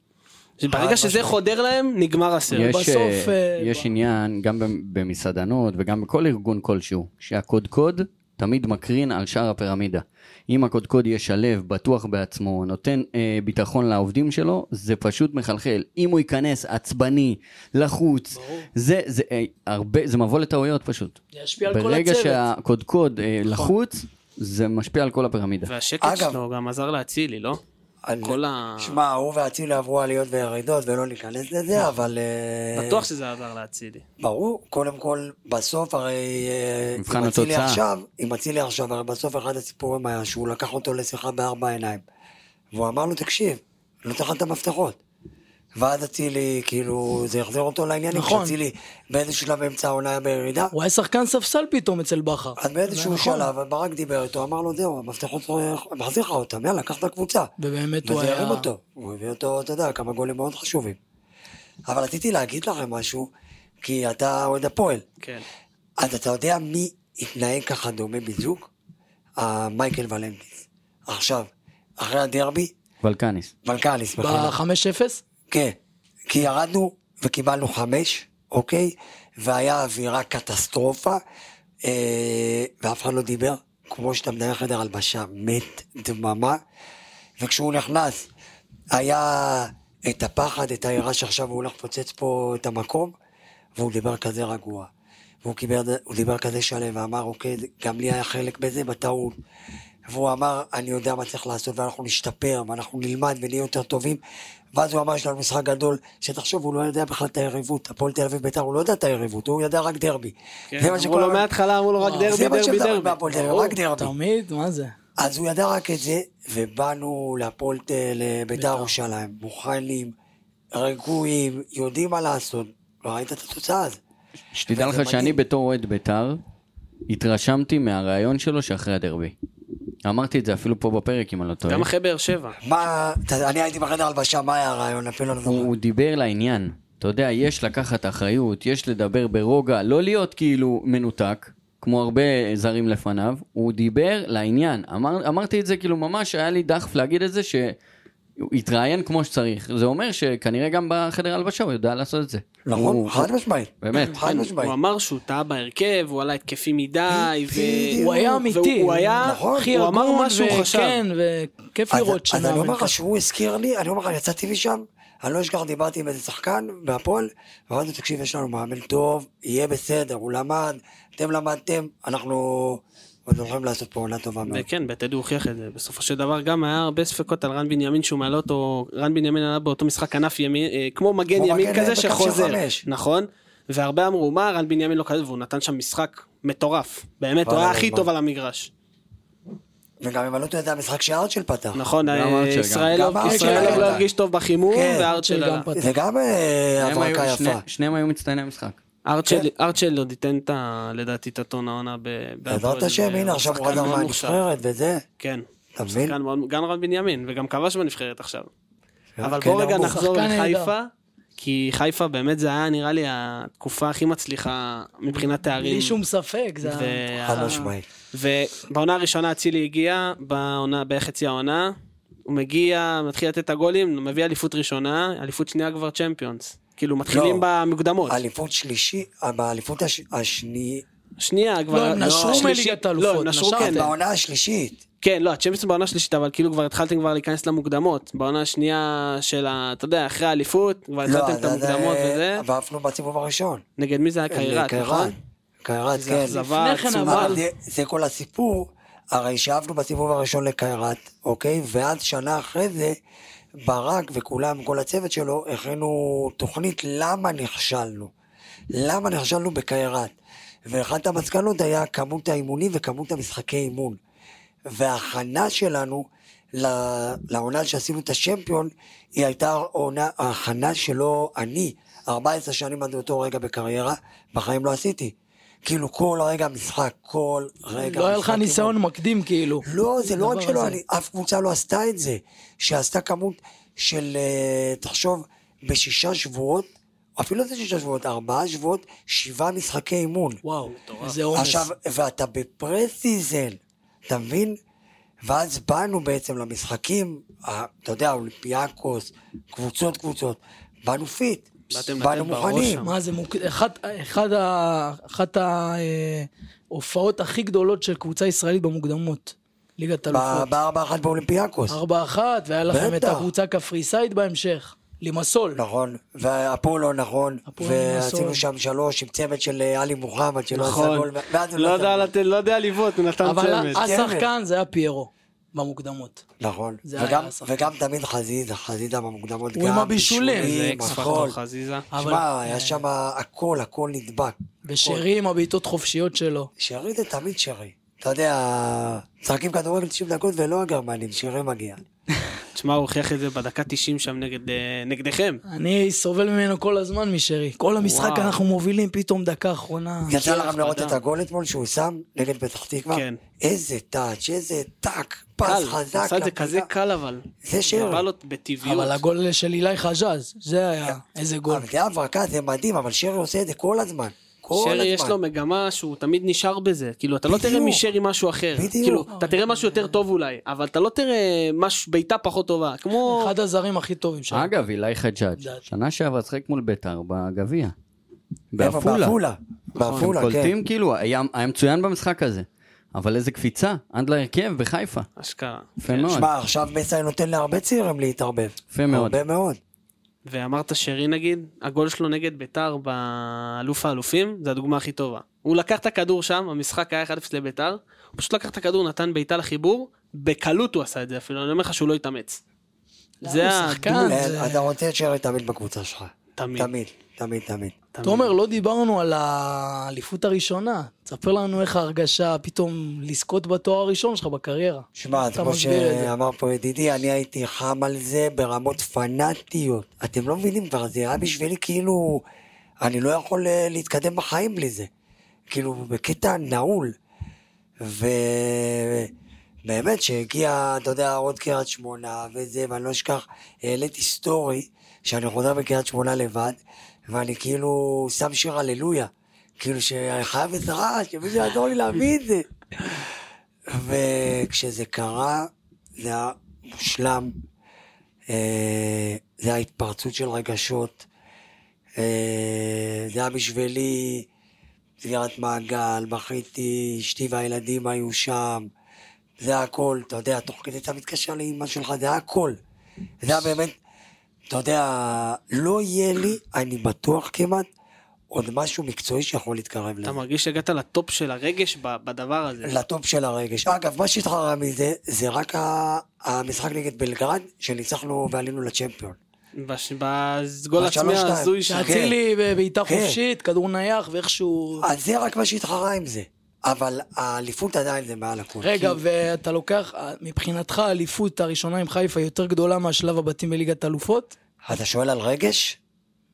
A: שברגע שזה. חודר להם, נגמר הסרט.
D: יש,
C: בסוף,
D: אה,
C: אה,
D: יש עניין גם במ- במסעדנות וגם בכל ארגון כלשהו, שהקודקוד תמיד מקרין על שאר הפירמידה. אם הקודקוד יהיה שלו, בטוח בעצמו, נותן אה, ביטחון לעובדים שלו, זה פשוט מחלחל. אם הוא ייכנס עצבני, לחוץ, זה, זה, אה, הרבה, זה מבוא לטעויות פשוט.
C: זה ישפיע על כל
D: ברגע
C: הצוות.
D: שהקודקוד אה, לחוץ, זה משפיע על כל הפירמידה.
A: והשקט
B: אגב-
A: שלו גם עזר לאצילי, לא?
B: אני-
A: כל ה...
B: שמע, הוא ואצילי עברו עליות וירידות, ולא ניכנס לזה, אבל... אה,
A: בטוח שזה עזר לאצילי.
B: ברור, קודם כל, בסוף הרי... אה,
D: מבחן התוצאה.
B: עכשיו, עם אצילי עכשיו, הרי בסוף אחד הסיפורים היה שהוא לקח אותו לשיחה בארבע עיניים. והוא אמר לו, תקשיב, אני נותן לך את המפתחות. ואז אצילי, כאילו, זה החזיר אותו לעניינים,
C: נכון.
B: שאצילי באיזשהו שלב באמצע העונה היה בירידה.
C: הוא היה שחקן ספסל פתאום אצל בכר.
B: אז באיזשהו
C: נכון.
B: שלב, ברק דיבר איתו, אמר לו, זהו, המפתחות, מחזיר לך אותם, יאללה, קח את הקבוצה.
C: ובאמת הוא
B: וזה
C: היה...
B: הרים אותו, הוא הביא אותו, אתה יודע, כמה גולים מאוד חשובים. אבל רציתי להגיד לכם משהו, כי אתה אוהד הפועל.
A: כן.
B: אז אתה יודע מי התנהג ככה דומה בדיוק? מייקל ולנטיס. עכשיו, אחרי הדרבי,
D: ולקניס.
B: ולקניס בכלל.
C: ב-5-0?
B: כן, כי ירדנו וקיבלנו חמש, אוקיי? והיה אווירה קטסטרופה, אה, ואף אחד לא דיבר, כמו שאתה מנהל חדר הלבשה, מת דממה, וכשהוא נכנס, היה את הפחד, את היראה שעכשיו הוא הולך לפוצץ פה את המקום, והוא דיבר כזה רגוע. והוא הוא דיבר כזה שלם, ואמר, אוקיי, גם לי היה חלק בזה, בטעות. והוא אמר, אני יודע מה צריך לעשות, ואנחנו נשתפר, ואנחנו נלמד ונהיה יותר טובים. ואז הוא אמר, יש לנו משחק גדול, שתחשוב, הוא לא יודע בכלל את היריבות. הפועל תל אביב בית"ר, הוא לא יודע את היריבות, הוא יודע רק דרבי.
A: כן,
B: זה מה
A: אמרו
B: שכל
A: לו מההתחלה, אמרו לו רק דרבי,
B: זה מה
A: דרבי, דרבי.
B: בהפועל תל אביב,
C: ברור,
B: רק דרבי.
C: תמיד, מה זה?
B: אז הוא ידע רק את זה, ובאנו להפועל לבית"ר ירושלים, מוכנים, רגועים, יודעים מה לעשות. ראית את התוצאה הזו.
D: שתדע לך שאני. בתור אוהד בית"ר, התרשמתי מהרעיון שלו שאחרי הדרבי. אמרתי את זה אפילו פה בפרק אם אני לא טועה.
A: גם אחרי באר שבע.
B: מה, אני הייתי בחדר הלבשה, מה היה הרעיון? אפילו לא
D: הוא,
B: זוכר.
D: הוא דיבר לעניין. אתה יודע, יש לקחת אחריות, יש לדבר ברוגע, לא להיות כאילו מנותק, כמו הרבה זרים לפניו. הוא דיבר לעניין. אמר, אמרתי את זה כאילו ממש, היה לי דחף להגיד את זה, שהוא התראיין כמו שצריך. זה אומר שכנראה גם בחדר הלבשה הוא יודע לעשות את זה.
B: נכון,
D: הוא-
B: חד משמעית.
D: באמת.
B: חד משמעית.
A: הוא אמר שהוא טעה בהרכב, הוא עלה התקפי מדי, ו...
B: בדיוק.
C: הוא היה אמיתי.
A: והוא היה.
C: הכי
A: הוא אמר מה שהוא חשב.
C: וכן, וכיף לראות
B: אז אני אומר לך שהוא הזכיר לי, אני אומר לך, יצאתי משם, אני לא אשכח, דיברתי עם איזה שחקן בהפועל, ואמרתי לו, תקשיב, יש לנו מאמן טוב, יהיה בסדר, הוא למד, אתם למדתם, אנחנו עוד הולכים לעשות פה עונה טובה מאוד.
A: וכן, בטדי הוא הוכיח את זה. בסופו של דבר גם היה הרבה ספקות על רן בנימין שהוא מעלה אותו, רן בנימין עלה באותו משחק כנף ימין, אה, כמו מגן ימין כזה שחוזר. נכון? והרבה אמרו, מה רן בנימין לא כזה, והוא נתן שם משחק מטורף. באמת, הוא היה הכי? טוב על המגרש.
B: וגם אם אני לא טועה, זה המשחק שארצ'ל פתח.
A: נכון, אה, ישראלוב
B: היה.
A: לא הרגיש טוב בחימום,
B: כן.
A: וארצ'ל
C: גם
A: עלה.
C: פתח.
B: זה גם אה, הברקה יפה.
D: שניהם היו מצטייני המשחק.
A: ארצ'ל ארצ'ל עוד ייתן את ה... לדעתי את הטון העונה ב...
B: בעזרת השם, הנה עכשיו הוא חזר. מהנבחרת וזה.
A: כן.
B: אתה מבין?
A: גם רן בנימין, וגם כבש בנבחרת עכשיו. אבל
B: כן,
A: בוא רגע. נחזור לחיפה. כי חיפה באמת זה היה נראה לי התקופה הכי מצליחה מבחינת תארים.
C: בלי שום ספק, זה...
A: וה-
B: חד משמעית.
A: ובעונה הראשונה אצילי הגיע, בעונה, בחצי העונה, הוא מגיע, מתחיל לתת את הגולים, מביא אליפות ראשונה, אליפות שנייה כבר צ'מפיונס. כאילו מתחילים
B: לא.
A: במוקדמות.
B: אליפות שלישי, באליפות הש- השני...
A: שנייה, כבר...
C: הם נשרו
A: השלישית-
C: מליגת האלופות,
A: לא, נשרו. כן,
B: בעונה השלישית.
A: כן, לא, הצ'מפיונס בעונה השלישית, אבל כאילו כבר התחלתם כבר להיכנס למוקדמות. בעונה השנייה של ה... אתה יודע, אחרי האליפות, כבר
B: לא,
A: התחלתם את המוקדמות וזה.
B: ועפנו בסיבוב הראשון.
A: נגד מי זה היה? קיירת, נכון?
B: קיירת,
A: זה
B: כן.
C: כן,
A: עצומה.
B: אבל זה- זה כל הסיפור, הרי שאבנו בסיבוב הראשון לקיירת, אוקיי? ואז שנה אחרי זה, ברק וכולם, כל הצוות שלו, הכינו תוכנית למה נכשלנו. למה נכשלנו בקיירת. ואחת המסקנות היה כמות האימונים וכמות המשחקי אימון. וההכנה שלנו לעונה שעשינו את השמפיון, היא הייתה עונה, ההכנה שלא אני, 14 שנים עד אותו רגע בקריירה, בחיים לא עשיתי. כאילו כל רגע משחק, כל רגע
C: לא היה לך ניסיון
B: אימון.
C: מקדים כאילו.
B: לא, זה לא רק שלא. אני, אף קבוצה לא עשתה את זה. שעשתה כמות של, אה, תחשוב, בשישה שבועות, אפילו זה שישה שבועות, ארבעה שבועות, שבעה משחקי אימון.
C: וואו, איזה עומס.
B: עכשיו, ואתה ב-preseason, אתה מבין? ואז באנו בעצם למשחקים, אתה יודע, אולימפיאקוס, קבוצות קבוצות, באנו
A: fit,
B: באנו מוכנים.
C: מה זה, מוק... אחד, אחד ה... אחת ההופעות הכי גדולות של קבוצה ישראלית במוקדמות. ליגת אלופות.
B: בארבע אחת באולימפיאקוס.
C: ארבע אחת, והיה לכם את. הקבוצה הקפריסאית בהמשך. לימסול.
B: נכון, ואפולו נכון, ועשינו. שם שלוש עם צוות של אה, עלי מוחמד שלא עשה
A: נכון.
B: גול,
A: לא
B: עשה
A: יודע
B: גול.
A: לתת- לא יודע לבעוט, הוא נתן
C: אבל
A: צמד.
C: השחקן זה היה פיירו. במוקדמות.
B: נכון,
C: זה
B: וגם-. וגם תמיד חזיזה, חזיזה במוקדמות,
C: הוא עם
B: גם
C: הבישולים.
A: זה
B: בישולים,
A: אקס. פקטור חזיזה.
B: שמע, היה שם הכל, הכל נדבק.
C: ושרי עם הבעיטות חופשיות שלו.
B: שרי זה תמיד שרי. אתה יודע, משחקים כדורגל 90 דקות ולא הגרמנים, שרי מגיע.
A: תשמע, הוא הוכיח את זה בדקה 90 שם נגד, אה, נגדכם.
C: אני סובל ממנו כל הזמן משרי. כל המשחק
A: וואו.
C: אנחנו מובילים, פתאום דקה אחרונה.
B: יצא לכם לראות
A: אדם.
B: את הגול אתמול שהוא שם נגד פתח תקווה?
A: כן.
B: איזה טאץ', איזה טאק, פס
A: קל,
B: חזק.
A: עשה את זה. כזה קל אבל.
B: זה שרי.
A: בא לו בטבעיות.
C: אבל הגול של אילי חג'אז, זה היה, איזה גול.
B: אבל זה הברקה, זה מדהים, אבל שרי עושה את זה כל הזמן. כל הזמן.
A: שרי יש לו מגמה שהוא תמיד נשאר בזה, כאילו אתה לא תראה. משרי משהו אחר,
B: בדיוק.
A: כאילו אתה תראה משהו יותר טוב אולי, אבל אתה לא תראה משהו, בעיטה פחות טובה, כמו,
C: אחד הזרים הכי טובים שלו.
D: אגב, אילי חג'אג'. שנה שעברה שחק מול ביתר בגביע.
B: איפה?
D: בעפולה.
B: בעפולה. בעפולה, כן.
D: קולטים כאילו, היה היה מצוין במשחק הזה. אבל איזה קפיצה, עד להרכב בחיפה.
A: אשכרה.
D: יפה מאוד.
B: שמע, עכשיו מסי נותן להרבה צעירים להתערבב.
D: יפה מאוד.
B: הרבה מאוד.
A: ואמרת שרי נגיד, הגול שלו נגד ביתר באלוף האלופים, זה הדוגמה הכי טובה. הוא לקח את הכדור שם, המשחק היה 1-0 לביתר, הוא פשוט לקח את הכדור, נתן בעיטה לחיבור, בקלות הוא עשה את זה אפילו, אני אומר לך שהוא לא התאמץ. זה
C: הוא שחקן.
A: הדמות,
C: זה-
B: אין, אתה רוצה את שרי תמיד בקבוצה שלך.
A: תמיד.
B: תמיד, תמיד, תמיד.
C: תומר, לא דיברנו על האליפות הראשונה. תספר לנו איך ההרגשה פתאום לזכות בתואר הראשון שלך בקריירה.
B: שמע, כמו. שאמר פה ידידי, אני הייתי חם על זה ברמות פנאטיות. אתם לא מבינים כבר, זה היה בשבילי כאילו... אני לא יכול אה, להתקדם בחיים בלי זה. כאילו, בקטע נעול. ובאמת, שהגיע, אתה יודע, עוד קריית שמונה וזה, ואני לא אשכח, העליתי סטורי, שאני חוזר בקריית שמונה לבד, ואני כאילו שם שיר הללויה. כאילו שאני חייב עזרה, שמישהו יעזור לי להביא את זה. וכשזה קרה, זה היה מושלם. אה, זה היה התפרצות של רגשות. אה, זה היה בשבילי סגירת מעגל, בכיתי, אשתי והילדים היו שם. זה הכל, אתה יודע, תוך כדי אתה מתקשר לאמא שלך, זה הכל. זה היה באמת, אתה יודע, לא יהיה לי, אני בטוח כמעט, עוד משהו מקצועי שיכול להתקרב לזה.
A: אתה מרגיש שהגעת לטופ של הרגש בדבר הזה.
B: לטופ של הרגש. אגב, מה שהתחרה מזה, זה רק המשחק נגד בלגרד, שניצחנו ועלינו לצ'מפיון.
A: בגול עצמי. ההזוי.
C: שאצילי בבעיטה
B: כן.
C: חופשית, כדור נייח, ואיכשהו...
B: אז זה רק מה שהתחרה עם זה. אבל האליפות עדיין זה מעל הכול.
C: רגע,
B: כי-
C: ואתה לוקח, מבחינתך האליפות הראשונה עם חיפה יותר גדולה מהשלב הבתים בליגת אלופות?
B: אתה שואל על רגש?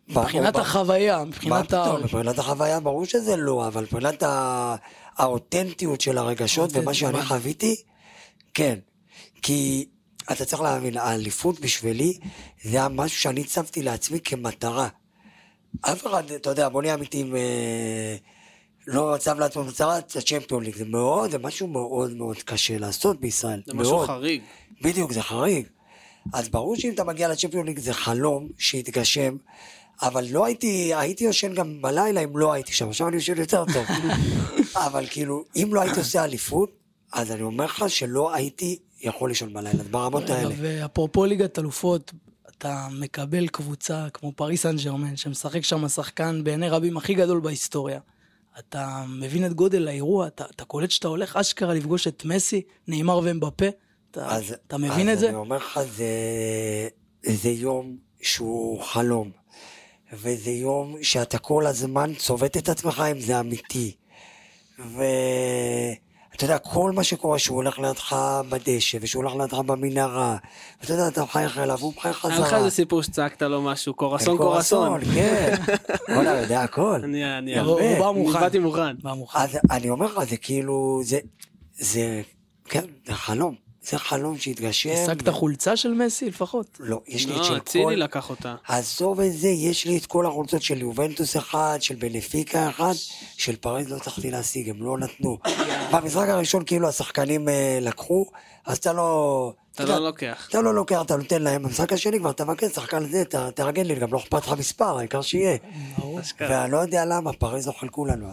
C: מבחינת
B: ברור,
C: החוויה, מבחינת ה...
B: מבחינת החוויה ברור שזה לא, אבל מבחינת ה- האותנטיות של הרגשות ומה שאני
C: מה?
B: חוויתי, כן. כי אתה צריך להבין, האליפות בשבילי זה היה משהו שאני הצבתי לעצמי כמטרה. אף אחד, אתה יודע, בוא נהיה אמיתיים, אה, לא הצב לעצמו מטרה, זה צ'מפיון ליג, זה מאוד, זה משהו מאוד מאוד קשה לעשות בישראל.
A: זה משהו
B: מאוד.
A: חריג.
B: בדיוק, זה חריג. אז ברור שאם אתה מגיע לצ'מפיון ליג זה חלום שיתגשם, אבל לא הייתי, הייתי יושן גם בלילה אם לא הייתי שם, עכשיו אני יושן יותר טוב. אבל כאילו, אם לא הייתי עושה אליפות, אז אני אומר לך שלא הייתי יכול לישון בלילה, ברמות האלה.
C: ואפרופו ליגת אלופות, אתה מקבל קבוצה כמו פריס סן ג'רמן, שמשחק שם שחקן בעיני רבים הכי גדול בהיסטוריה. אתה מבין את גודל האירוע, אתה, אתה קולט שאתה הולך אשכרה לפגוש את מסי, נאמר ואמבפה. אתה,
B: אז,
C: אתה מבין
B: אז
C: את זה?
B: אני אומר לך, זה, זה יום שהוא חלום. וזה יום שאתה כל הזמן צובט את עצמך אם זה אמיתי. ואתה יודע, כל מה שקורה, שהוא הולך לידך בדשא, ושהוא הולך לידך במנהרה, ואתה יודע, אתה מחייך אליו, והוא מחייך חזרה.
A: היה לך איזה סיפור שצעקת לו משהו, קורסון
B: כן,
A: קורסון.
B: כן. וואלה, יודע הכל.
A: אני, אני,
C: הוא
B: יפה.
C: בא מוכן.
A: באתי מוכן.
C: בא מוכן.
B: אז אני אומר לך, זה כאילו, זה, זה, כן, זה חלום. זה חלום שהתגשם.
C: השגת חולצה של מסי לפחות?
B: לא, יש לי את
A: לא,
B: של
A: אצילי
B: כל...
A: לקח אותה.
B: עזוב את זה, יש לי את כל החולצות של יובנטוס אחד, של בנפיקה אחד, של פריז לא הצלחתי להשיג, הם לא נתנו. במשחק הראשון כאילו השחקנים אה, לקחו, אז אתה לא...
A: אתה לא לוקח.
B: אתה לא לוקח, אתה נותן להם, במשחק השני כבר תבקש שחקן זה, תארגן לי, גם לא אכפת לך מספר, העיקר שיהיה. ואני לא יודע למה, פריז לא חילקו לנו,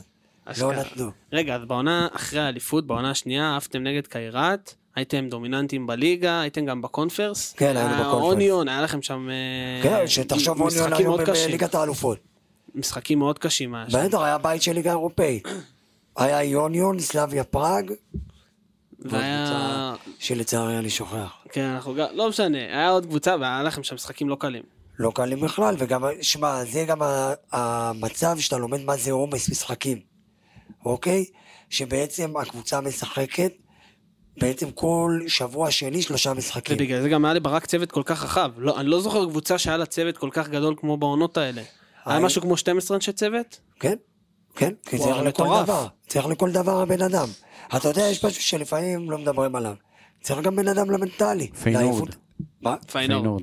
B: לא. נתנו.
A: רגע, אז בעונה אחרי האליפות, בעונה השנייה, עפתם נגד קיירת, הייתם דומיננטים בליגה, הייתם גם בקונפרס.
B: כן, היינו
A: היה
B: בקונפרס.
A: אוניון, היה לכם שם... אה,
B: כן, שתחשוב אוניון היום. בליגת האלופות.
A: משחקים מאוד קשים.
B: בטח, היה בית של ליגה אירופאית. היה יוניון, סלאביה פראג,
A: והיה...
B: שלצערי אני שוכח.
A: כן, אנחנו גם... לא משנה, היה עוד קבוצה והיה לכם שם משחקים לא קלים.
B: לא קלים בכלל, וגם, שמע, זה גם המצב שאתה לומד מה זה עומס משחקים, אוקיי? שבעצם הקבוצה משחקת, בעצם כל שבוע שני שלושה משחקים.
A: ובגלל זה גם היה לברק צוות כל כך רחב. לא, אני לא זוכר קבוצה שהיה לה צוות כל כך גדול כמו בעונות האלה. היה
B: היי.
A: משהו כמו 12 אנשי צוות?
B: כן, כן, כי צריך לכל
A: מטורף.
B: דבר, צריך לכל דבר הבן אדם. אתה יודע, יש משהו שלפעמים לא מדברים עליו. צריך גם בן אדם למנטלי.
D: פיינורד.
B: מה?
A: פיינורד.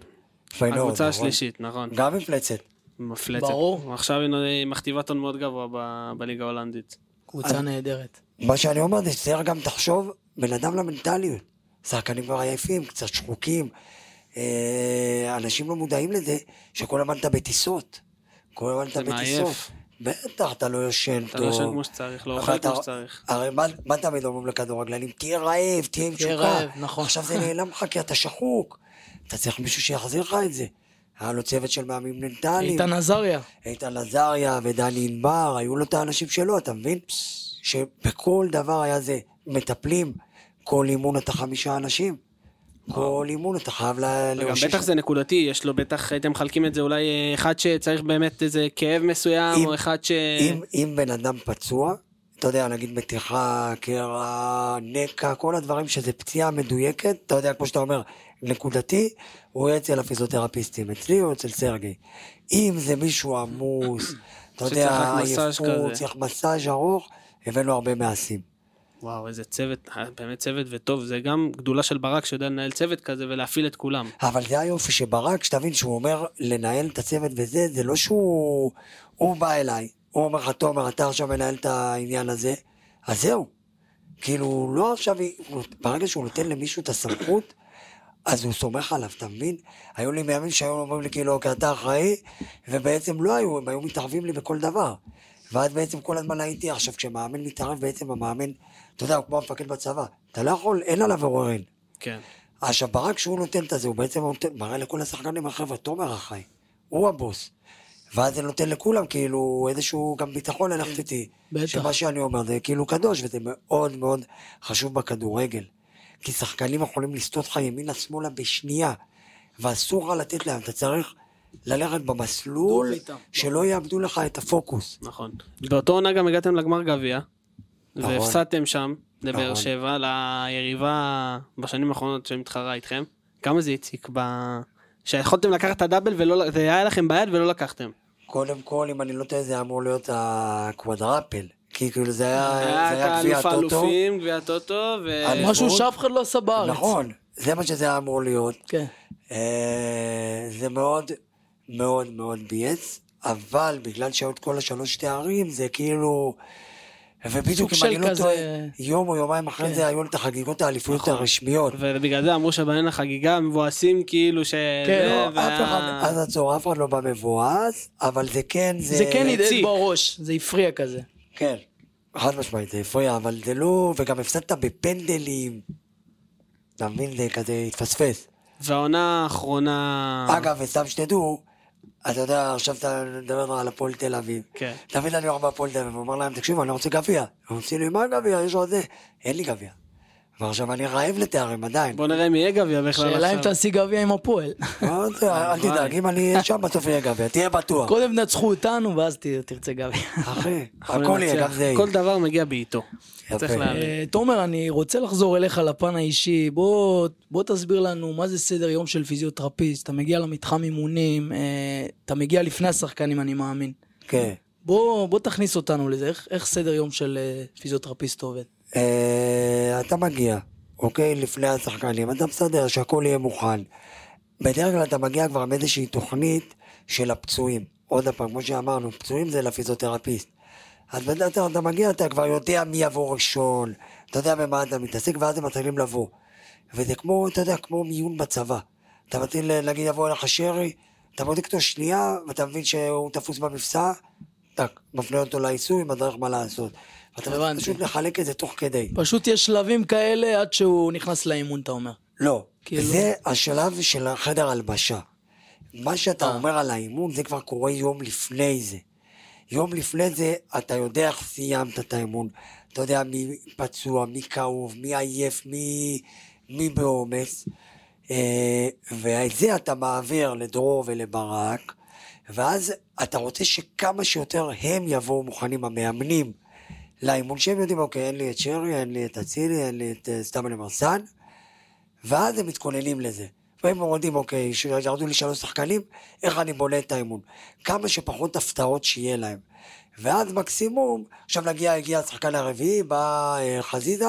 B: פיינורד.
A: הקבוצה
B: נכון.
A: השלישית, נכון.
B: גם מפלצת.
A: מפלצת.
C: ברור.
A: עכשיו היא מכתיבה טון מאוד גבוה בליגה ההולנדית.
C: קבוצה נהדרת.
B: מה שאני אומר זה שצריך גם תחשוב, בן אדם למנטליות. שחקנים כבר עייפים, קצת שחוקים. אה, אנשים לא מודעים לזה שכל הזמן אתה בטיסות. כל הזמן אתה. בטיסות. בטח, אתה לא ישן
A: אתה
B: טוב.
A: לא ישן כמו שצריך, לא אוכל
B: אתה-
A: כמו שצריך.
B: הרי מה, מה תמיד אומרים לכדורגלנים? תהיה רעב, תהיה עם
C: תהיה
B: תשוקה.
C: רעב, נכון.
B: עכשיו זה נעלם לך כי אתה שחוק. אתה צריך מישהו שיחזיר לך את זה. היה לו צוות של מאמנים מנטליים.
C: איתן עזריה.
B: איתן עזריה ודני ענבר, היו לו את האנשים שלו, אתה מבין? שבכל דבר היה זה, מטפלים, כל אימון אתה חמישה אנשים. כל אימון אתה חייב ל-
A: וגם
B: לאושש.
A: בטח זה נקודתי, יש לו בטח, הייתם מחלקים את זה אולי אה, אחד שצריך באמת איזה כאב מסוים,
B: אם-
A: או אחד ש...
B: אם, אם בן אדם פצוע, אתה יודע, נגיד מתיחה, קרע, נקע, כל הדברים שזה פציעה מדויקת, אתה יודע, כמו שאתה אומר, נקודתי, הוא יהיה אצל הפיזיותרפיסטים, אצלי או אצל סרגי. אם זה מישהו עמוס, אתה יודע, עייפות. צריך מסאז' ארוך, הבאנו הרבה מעשים.
A: וואו, איזה צוות, באמת צוות וטוב, זה גם גדולה של ברק שיודע לנהל צוות כזה ולהפעיל את כולם.
B: אבל זה היופי שברק, שתבין שהוא אומר לנהל את הצוות וזה, זה לא שהוא... הוא בא אליי, הוא אומר לך, תומר, אתה עכשיו מנהל את העניין הזה, אז זהו. כאילו, לא עכשיו, ברגע שהוא נותן למישהו את הסמכות, אז הוא סומך עליו, אתה מבין? היו לי מימים שהיו אומרים לי, כאילו, אוקיי, אתה אחראי, ובעצם לא היו, הם היו מתערבים לי בכל דבר. ואז בעצם כל הזמן הייתי, עכשיו, כשמאמן מתערב, בעצם המאמן, אתה יודע, הוא כמו המפקד בצבא, אתה לא יכול, אין עליו עוררין.
A: כן.
B: עכשיו, ברק שהוא נותן את זה, הוא בעצם נותן, מראה לכל השחקנים, החבר'ה, תומר אחראי, הוא הבוס. ואז זה נותן לכולם כאילו איזשהו גם ביטחון ללכת איתי.
C: בטח.
B: שמה שאני אומר זה כאילו קדוש, וזה מאוד מאוד חשוב בכדורגל. כי שחקנים יכולים לסטות לך ימינה שמאלה בשנייה, ואסור לך לתת להם, אתה צריך ללכת במסלול. שלא יאבדו לך את הפוקוס.
A: נכון. באותו עונה גם הגעתם לגמר גביע,
B: נכון.
A: והפסדתם שם לבאר
B: נכון.
A: שבע, ליריבה בשנים האחרונות שמתחרה איתכם. כמה זה הציק ב... שיכולתם לקחת את הדאבל ולא... זה היה לכם ביד ולא לקחתם.
B: קודם כל, אם אני לא טועה, זה אמור להיות הקוואדרפל. כי כאילו זה היה, זה
A: היה
B: היה
A: את
B: גביע הטוטו.
A: האלופים, גביע הטוטו, ו...
C: משהו שאף אחד לא עשה בארץ.
B: נכון, זה מה שזה היה אמור להיות.
C: כן.
B: אה, זה מאוד מאוד מאוד ביאס, אבל בגלל שהיו את כל השלוש תארים, זה כאילו... ובדיוק אם אני לא טועה, יום או יומיים אחרי
C: כן.
B: זה היו את החגיגות האליפויות
A: נכון.
B: הרשמיות.
A: ובגלל זה אמרו שבאים לחגיגה מבואסים כאילו ש...
C: כן,
B: לא, אף אחד, עד עצור, אף אחד לא בא מבואס, אבל זה כן, זה...
C: זה כן הדהד. בראש, זה הפריע כזה.
B: כן, חד משמעית, זה הפריע, אבל זה לא... וגם הפסדת בפנדלים. אתה מבין, זה כזה התפספס.
A: והעונה האחרונה...
B: אגב, וסתם שתדעו, אתה יודע, עכשיו אתה מדבר על הפועל תל אביב.
A: כן.
B: תמיד אני אומר בהפועל תל אביב, ואומר להם, תקשיבו, אני רוצה גביע. הם עושים לי, מה גביע? יש עוד זה. אין לי גביע. ועכשיו אני רעב לתארים עדיין.
A: בוא נראה אם יהיה גביע בכלל
C: שאלה אם
A: עכשיו.
C: תשיג גביע עם הפועל.
B: אל תדאג, אם אני אהיה שם בסוף יהיה גביע, תהיה בטוח.
C: קודם נצחו אותנו ואז תרצה גביע.
B: אחי, הכל יהיה. גם זה יהיה.
A: כל דבר מגיע בעיתו.
C: אה, תומר, אני רוצה לחזור אליך לפן האישי. בוא, בוא תסביר לנו מה זה סדר יום של פיזיותרפיסט. אתה מגיע למתחם אימונים, אה, אתה מגיע לפני השחקנים, אני מאמין.
B: כן.
C: בוא, בוא תכניס אותנו לזה, איך, איך סדר יום של אה, פיזיותרפיסט עובד?
B: אה, אתה מגיע, אוקיי? לפני השחקנים, אתה מסדר שהכל יהיה מוכן. בדרך כלל אתה מגיע כבר עם איזושהי תוכנית של הפצועים. עוד פעם, כמו שאמרנו, פצועים זה לפיזיותרפיסט. אז בדרך כלל אתה מגיע, אתה כבר יודע מי יבוא ראשון, אתה יודע במה אתה מתעסק, ואז הם מתחילים לבוא. וזה כמו, אתה יודע, כמו מיון בצבא. אתה מתחיל, נגיד, יבוא אליך שרי, אתה בודק אותו שנייה, ואתה מבין שהוא תפוס במפסע, טק, מפנה אותו לעיסוי, מדריך מה לעשות. ואתה
C: הבנתי.
B: פשוט לחלק את זה תוך כדי.
C: פשוט יש שלבים כאלה עד שהוא נכנס לאימון, אתה אומר.
B: לא,
C: כאילו-
B: זה השלב של החדר הלבשה. מה שאתה
C: אה.
B: אומר על האימון, זה כבר קורה יום לפני זה. יום לפני זה, אתה יודע איך סיימת את האימון. אתה יודע מי פצוע, מי כאוב, מי עייף, מי, מי בעומס. אה, ואת זה אתה מעביר לדרור ולברק, ואז אתה רוצה שכמה שיותר הם יבואו מוכנים, המאמנים, לאימון שהם יודעים, אוקיי, אין לי את שרי, אין לי את אצילי, אין לי את אה, סתם אני מרסן, ואז הם מתכוננים לזה. והם אומרים, אוקיי, שירדו לי שלוש שחקנים, איך אני בונה את האימון? כמה שפחות הפתעות שיהיה להם. ואז מקסימום, עכשיו נגיע, הגיע השחקן הרביעי, בא אה, חזיזה,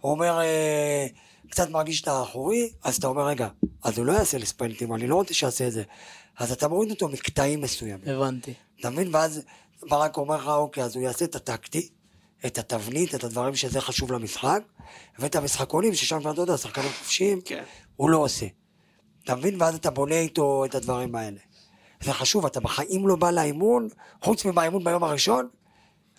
B: הוא אומר, אה, קצת מרגיש את האחורי, אז אתה אומר, רגע, אז הוא לא יעשה לי ספרינטים, אני לא רוצה שיעשה את זה. אז אתה מוריד אותו מקטעים מסוימים.
C: הבנתי.
B: אתה מבין? ואז ברק אומר לך, אוקיי, אז הוא יעשה את הטקטי, את התבנית, את הדברים שזה חשוב למשחק, ואת המשחקונים, ששם כבר, אתה יודע, שחקנים חופשיים,
A: כן.
B: הוא לא עושה. אתה מבין? ואז אתה בונה איתו את הדברים האלה. זה חשוב, אתה בחיים לא בא לאימון, חוץ מבאימון ביום הראשון,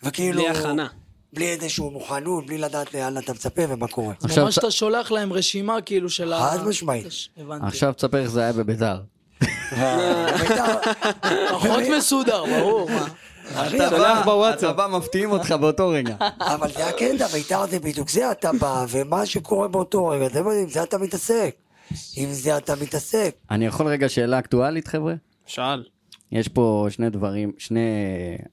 B: וכאילו...
A: בלי הכנה.
B: בלי איזושהי מוכנות, בלי לדעת לאן אתה מצפה ומה קורה.
D: עכשיו
C: ממש אתה שולח להם רשימה כאילו של ה...
B: חד משמעית.
C: הבנתי.
D: עכשיו תספר איך זה היה בביתר.
B: בית"ר-
C: פחות מסודר, ברור.
A: אתה שולח בוואטסאפ.
D: אתה בא, מפתיעים אותך באותו רגע.
B: אבל זה הקטע, בית"ר זה בדיוק זה אתה בא, ומה שקורה באותו רגע, זה עם זה אתה מתעסק. עם זה אתה מתעסק.
D: אני יכול רגע שאלה אקטואלית, חבר'ה?
A: שאל.
D: יש פה שני דברים, שני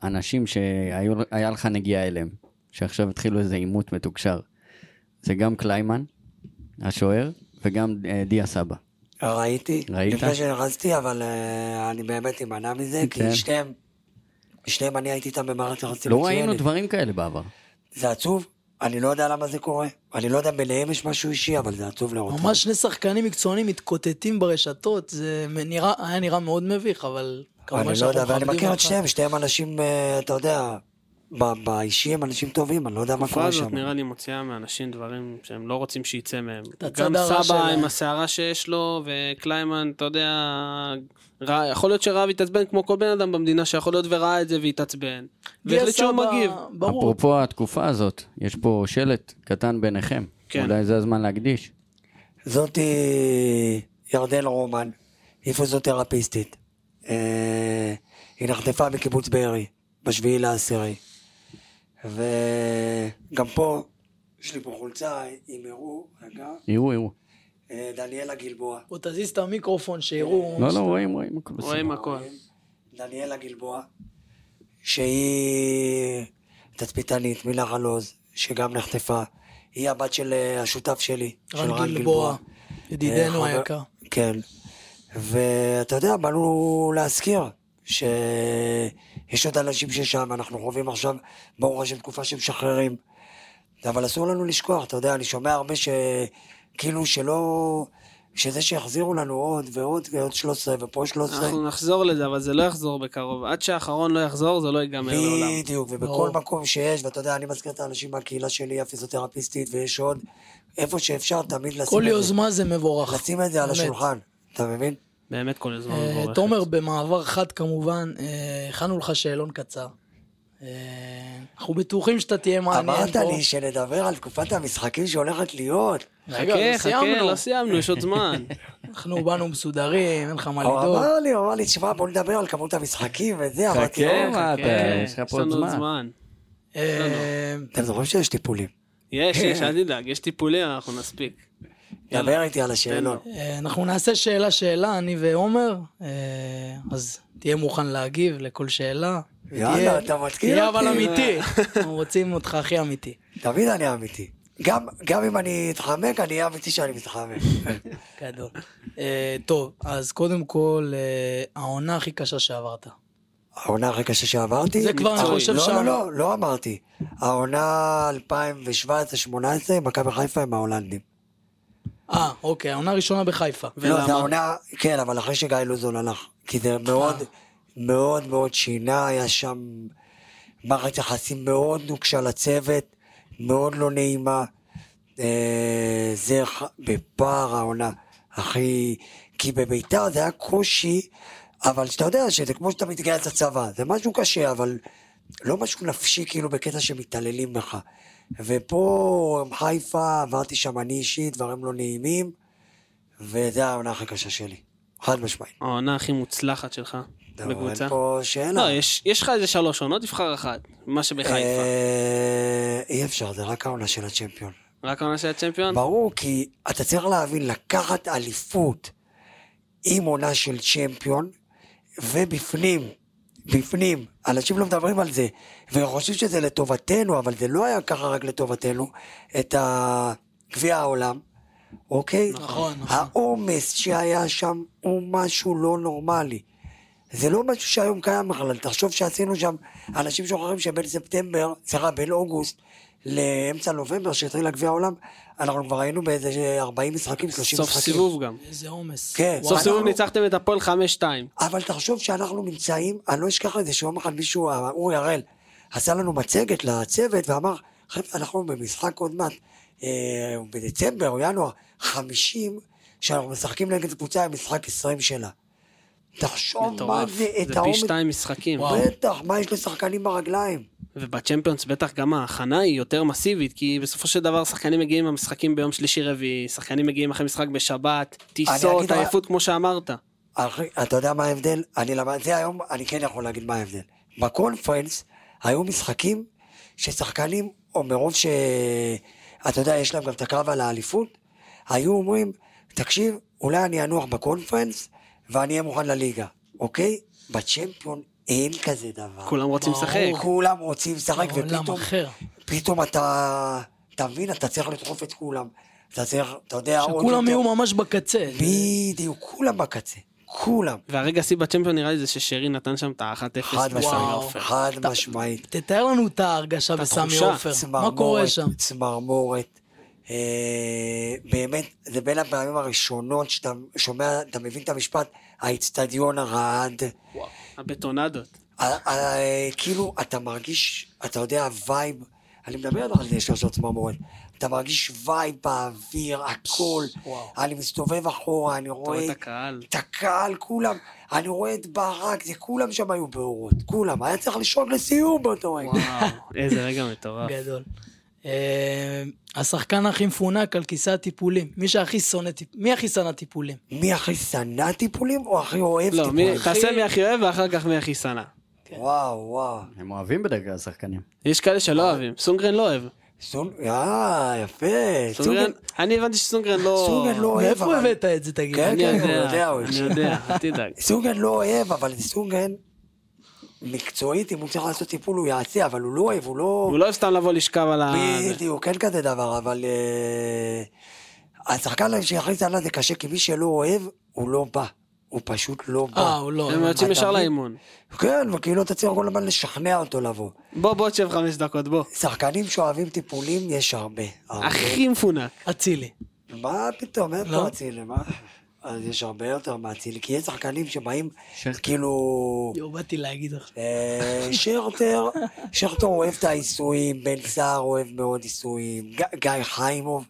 D: אנשים שהיה לך נגיעה אליהם, שעכשיו התחילו איזה עימות מתוקשר. זה גם קליימן, השוער, וגם אה, דיה סבא.
B: ראיתי,
D: ראית?
B: לפני שנכנסתי, אבל אה, אני באמת אמנע מזה,
D: כן.
B: כי שניהם, שניהם אני הייתי איתם במערכת יחסים
D: לא ראינו. דברים כאלה בעבר.
B: זה עצוב, אני לא יודע למה זה קורה. אני לא יודע אם ביניהם יש משהו אישי, אבל זה עצוב לראות.
C: ממש שני שחקנים מקצוענים מתקוטטים ברשתות, זה נראה, היה נראה מאוד מביך, אבל
B: אני לא יודע, ואני מכיר את. שניהם, שניהם אנשים, אה, אתה יודע, באישי הם אנשים טובים, אני לא יודע מה
A: התקופה
B: קורה
A: הזאת
B: שם.
A: נראה לי מוציאה מאנשים דברים שהם לא רוצים שיצא מהם. גם סבא. עם הסערה שיש לו, וקליימן, אתה יודע, רע- יכול להיות שרב התעצבן כמו כל בן אדם במדינה, שיכול להיות וראה את זה והתעצבן. והחליט שהוא מגיב.
C: ברור.
D: אפרופו התקופה הזאת, יש פה שלט קטן ביניכם.
A: כן.
D: אולי זה הזמן להקדיש.
B: זאתי ירדן רומן, היא פיזיותרפיסטית. אה, היא נחטפה מקיבוץ בארי, בשביעי לעשירי. וגם פה, יש לי פה חולצה, אם הראו, רגע,
D: יראו, יראו.
B: אה, דניאלה גלבוע.
C: בוא תזיז את המיקרופון שיראו.
D: לא, לא, רואים, רואים, הכל.
A: רואים הכל.
B: דניאלה גלבוע, שהיא תצפיתנית מנחל עוז, שגם נחטפה. היא הבת של אה, השותף שלי, של
C: רן גלבוע, ידידנו
B: אה,
C: היקר.
B: כן. ואתה יודע, באנו להזכיר שיש עוד אנשים ששם, אנחנו חווים עכשיו, ברוך השם, תקופה שמשחררים. אבל אסור לנו לשכוח, אתה יודע, אני שומע הרבה ש... כאילו שלא... שזה שיחזירו לנו עוד ועוד ועוד 13 ופה 13.
A: אנחנו נחזור לזה, אבל זה לא יחזור בקרוב. עד שהאחרון לא יחזור, זה לא ייגמר לעולם.
B: בדיוק, ובכל
C: ברור.
B: מקום שיש, ואתה יודע, אני מזכיר את האנשים מהקהילה שלי, הפיזיותרפיסטית, ויש עוד, איפה שאפשר תמיד לשים
C: כל
B: את זה.
C: יוזמה זה מבורך.
B: לשים את זה על
C: באמת.
B: השולחן, אתה מבין?
A: באמת כל הזמן
C: אה,
A: מבורכת.
C: תומר, במעבר חד כמובן, אה, הכנו לך שאלון קצר. אה, אנחנו בטוחים שאתה תהיה מעניין
B: אמרת
C: פה.
B: לי שנדבר על תקופת המשחקים שהולכת להיות.
A: חכה,
C: לא
A: חכה,
C: סיימנו.
A: לא סיימנו, יש עוד זמן.
C: אנחנו באנו מסודרים, אין לך מה
B: הוא
C: לדאוג.
B: אמר לי, הוא אמר לי, תשמע, בוא נדבר על כמות המשחקים וזה, אמרתי,
D: חכה,
B: "לא,
A: חכה,
D: אתה, יש לך פה עוד זמן.
C: אה,
B: אתם זוכרים שיש טיפולים?
A: יש, יש, אל תדאג, יש טיפולים, אנחנו נספיק.
B: דבר איתי על השאלון.
C: אה, אנחנו נעשה שאלה-שאלה, אני ועומר, אה, אז תהיה מוכן להגיב לכל שאלה.
B: יאללה, אתה מתקיל
C: תהיה אבל
B: אותי.
C: אמיתי, אנחנו רוצים אותך הכי אמיתי.
B: תמיד אני אמיתי. גם, גם אם אני אתחמק, אני אהיה אמיתי שאני מתחמק.
C: גדול. אה, טוב, אז קודם כל, העונה הכי קשה שעברת.
B: העונה הכי קשה שעברתי?
C: זה כבר, אני. חושב
B: לא,
C: שם...
B: לא, לא, לא אמרתי. העונה 2017-2018, מכבי חיפה עם ההולנדים.
C: אה, אוקיי, העונה הראשונה בחיפה.
B: לא,
A: ולמה?
B: העונה, כן, אבל אחרי שגיא לוזון הלך. כי זה מאוד, מאוד מאוד שינה, היה שם מערכת יחסים מאוד נוקשה לצוות, מאוד לא נעימה. אה, זה בפער העונה הכי... כי בביתר זה היה קושי, אבל שאתה יודע שזה כמו שאתה מתגייס לצבא, זה משהו קשה, אבל לא משהו נפשי כאילו בקטע שמתעללים בך. ופה עם חיפה עברתי שם אני אישית, דברים לא נעימים, וזה העונה הכי קשה שלי. חד משמעית.
A: העונה הכי מוצלחת שלך בקבוצה.
B: אין פה שאלה.
A: לא, יש יש לך איזה שלוש עונות, תבחר אחת. מה שבחיפה.
B: אה, אי אפשר, זה רק העונה של הצ'מפיון.
A: רק העונה של הצ'מפיון?
B: ברור, כי אתה צריך להבין, לקחת אליפות עם עונה של צ'מפיון, ובפנים, בפנים, אנשים לא מדברים על זה, וחושבים שזה לטובתנו, אבל זה לא היה ככה רק לטובתנו, את גביע העולם, אוקיי?
C: נכון, נכון.
B: העומס שהיה שם הוא משהו לא נורמלי. זה לא משהו שהיום קיים בכלל, תחשוב שעשינו שם, אנשים שוכחים שבין ספטמבר, סליחה, בין אוגוסט לאמצע נובמבר, שהתחיל הגביע העולם, אנחנו כבר היינו באיזה 40 משחקים, 30
A: סוף
B: משחקים.
A: סיבוב גם.
C: איזה עומס.
B: כן,
A: סוף
B: אנחנו-
A: סיבוב ניצחתם את הפועל 5-2.
B: אבל תחשוב שאנחנו נמצאים, אני לא אשכח את זה שיום אחד מישהו, אורי הראל, עשה לנו מצגת לצוות ואמר, חבר'ה, אנחנו במשחק עוד מעט, אה, בדצמבר או ינואר, 50, שאנחנו משחקים נגד קבוצה עם משחק 20 שלה. תחשוב מה. זה, את
A: זה פי שתיים משחקים.
B: בטח, מה יש לשחקנים ברגליים?
A: ובצ'מפיונס בטח גם ההכנה היא יותר מסיבית, כי בסופו של דבר שחקנים מגיעים למשחקים ביום שלישי רביעי, שחקנים מגיעים אחרי משחק בשבת, טיסות, עייפות כמו שאמרת.
B: אתה יודע מה ההבדל? אני למד, זה היום, אני כן יכול להגיד מה ההבדל. בקונפרנס היו משחקים ששחקנים, או מרוב ש... אתה יודע, יש להם גם את הקרב על האליפות, היו אומרים, תקשיב, אולי אני אנוח בקונפרנס ואני אהיה מוכן לליגה, אוקיי? בצ'מפיון אין כזה דבר.
A: כולם רוצים. לשחק.
B: כולם רוצים לשחק, ופתאום,
C: אחר.
B: פתאום אתה, אתה מבין, אתה צריך לדחוף את כולם. אתה צריך, אתה יודע,
C: שכולם יהיו ממש בקצה.
B: בדיוק, כולם בקצה, כולם.
A: והרגע שיא ב-Champions נראה לי זה ששרי נתן שם את ה-1-0
B: חד
A: בסמי עופר.
B: חד משמעית.
C: תתאר לנו את ההרגשה בסמי. עופר. מה קורה שם?
B: צמרמורת. אה, באמת, זה בין הפעמים הראשונות שאתה שומע, אתה מבין את המשפט, האיצטדיון רעד.
A: הבטונדות.
B: ה- ה- כאילו, אתה מרגיש, אתה יודע, vibe, אני מדבר על לו צמרמורת. אתה מרגיש vibe באוויר, הכל. אני מסתובב אחורה, אני
A: אתה רואה את הקהל.
B: את הקהל, כולם. אני רואה את ברק, זה כולם שם היו באורות, כולם. היה צריך לשרוק לסיום באותו רגע.
A: וואו, איזה רגע מטורף.
C: גדול. אה, השחקן הכי מפונק על כיסא הטיפולים. מי שהכי שונא טיפ- מי הכי שנא טיפולים?
B: מי הכי שנא טיפולים או הכי אוהב
A: לא,
B: טיפולים?
A: מי- תעשה מי הכי אוהב ואחר כך מי הכי שנא.
B: וואו, וואו.
D: הם אוהבים בדרך כלל שחקנים.
A: יש כאלה שלא אוהבים. סונגרן לא אוהב.
B: סון... אה, יפה.
A: סונגרן, אני הבנתי שסונגרן לא...
B: סונגרן לא אוהב,
C: מאיפה. הבאת את זה, תגיד?
B: כן,
A: אני
B: כן, הוא
A: יודע,
B: הוא
A: אני. יודע, אל תדאג.
B: סונגרן לא אוהב, אבל סונגרן, מקצועית, אם הוא צריך לעשות טיפול, הוא יעשה, אבל הוא לא אוהב, הוא לא...
A: הוא לא אוהב סתם לבוא לשכב על ה...
B: בדיוק, אין כזה דבר, אבל... אה, השחקן שיכניס עליו זה קשה, כי מי שלא אוהב, הוא לא בא. הוא פשוט לא בא.
C: אה, הוא לא.
A: הם יוצאים
B: אתה
A: ישר? לאימון.
B: כן, וכאילו אתה צריך כל הזמן לשכנע אותו לבוא.
A: בוא, בוא תשב חמש דקות, בוא.
B: שחקנים שאוהבים טיפולים, יש הרבה.
A: הכי מפונק.
C: אצילי.
B: מה פתאום,
C: לא.
B: איפה אצילי, מה? אז יש הרבה יותר מאצילי, כי יש שחקנים שבאים. כאילו...
C: יואו, באתי להגיד עכשיו.
B: אה, שכטר, שכטר אוהב את העיסויים, בן סער אוהב מאוד עיסויים, ג- גיא חיימוב,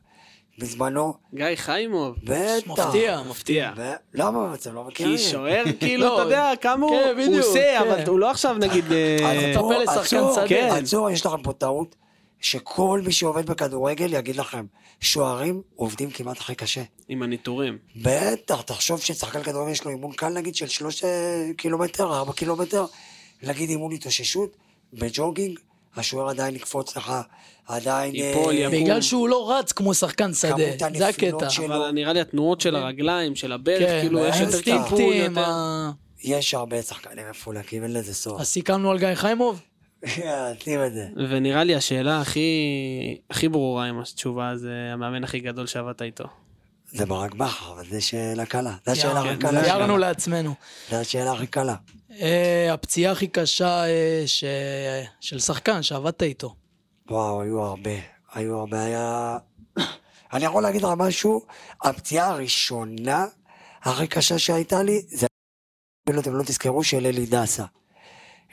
B: בזמנו,
A: גיא חיימוב.
B: בטח.
C: מפתיע.
A: מפתיע.
B: למה אתם לא מכירים?
A: כי שוער, כאילו,
C: לא,
A: אתה יודע, כמה הוא
C: כן,
A: עושה,
C: כן.
A: אבל הוא לא עכשיו, נגיד...
B: אז פה,
C: לשחקן
B: עצור,
C: שדה.
A: כן.
B: עצור, יש לכם פה טעות, שכל מי שעובד בכדורגל יגיד לכם, שוערים עובדים כמעט הכי קשה.
A: עם הניטורים.
B: בטח, תחשוב ששחקן כדורגל יש לו אימון קל נגיד של שלוש אה, קילומטר, ארבע קילומטר, נגיד אימון התאוששות, בג'וגינג, השוער עדיין יקפוץ לך, עדיין...
A: ייפול,
B: אה,
A: יקום.
C: בגלל שהוא לא רץ כמו שחקן שדה,
B: כמות
C: זה הקטע.
B: שלו.
A: אבל נראה לי התנועות של הרגליים, של הברך,
C: כן,
A: כאילו, יש יותר טיפול,
B: יש הרבה שחקנים מפולקים, אין לזה סוף.
C: אז סיכמנו על גיא חיימוב?
A: ונראה לי השאלה הכי הכי ברורה עם התשובה זה המאמן הכי גדול שעבדת איתו.
B: זה ברק בכר, אבל זה שאלה קלה. זה השאלה הכי קלה. שלנו.
C: לעצמנו.
B: זה השאלה הכי קלה.
C: הפציעה הכי קשה אה, של שחקן שעבדת איתו.
B: וואו, היו הרבה. היו הרבה, היה... אני יכול להגיד לך משהו, הפציעה הראשונה הכי קשה שהייתה לי, זה... אפילו אתם לא תזכרו, של אלי דסה.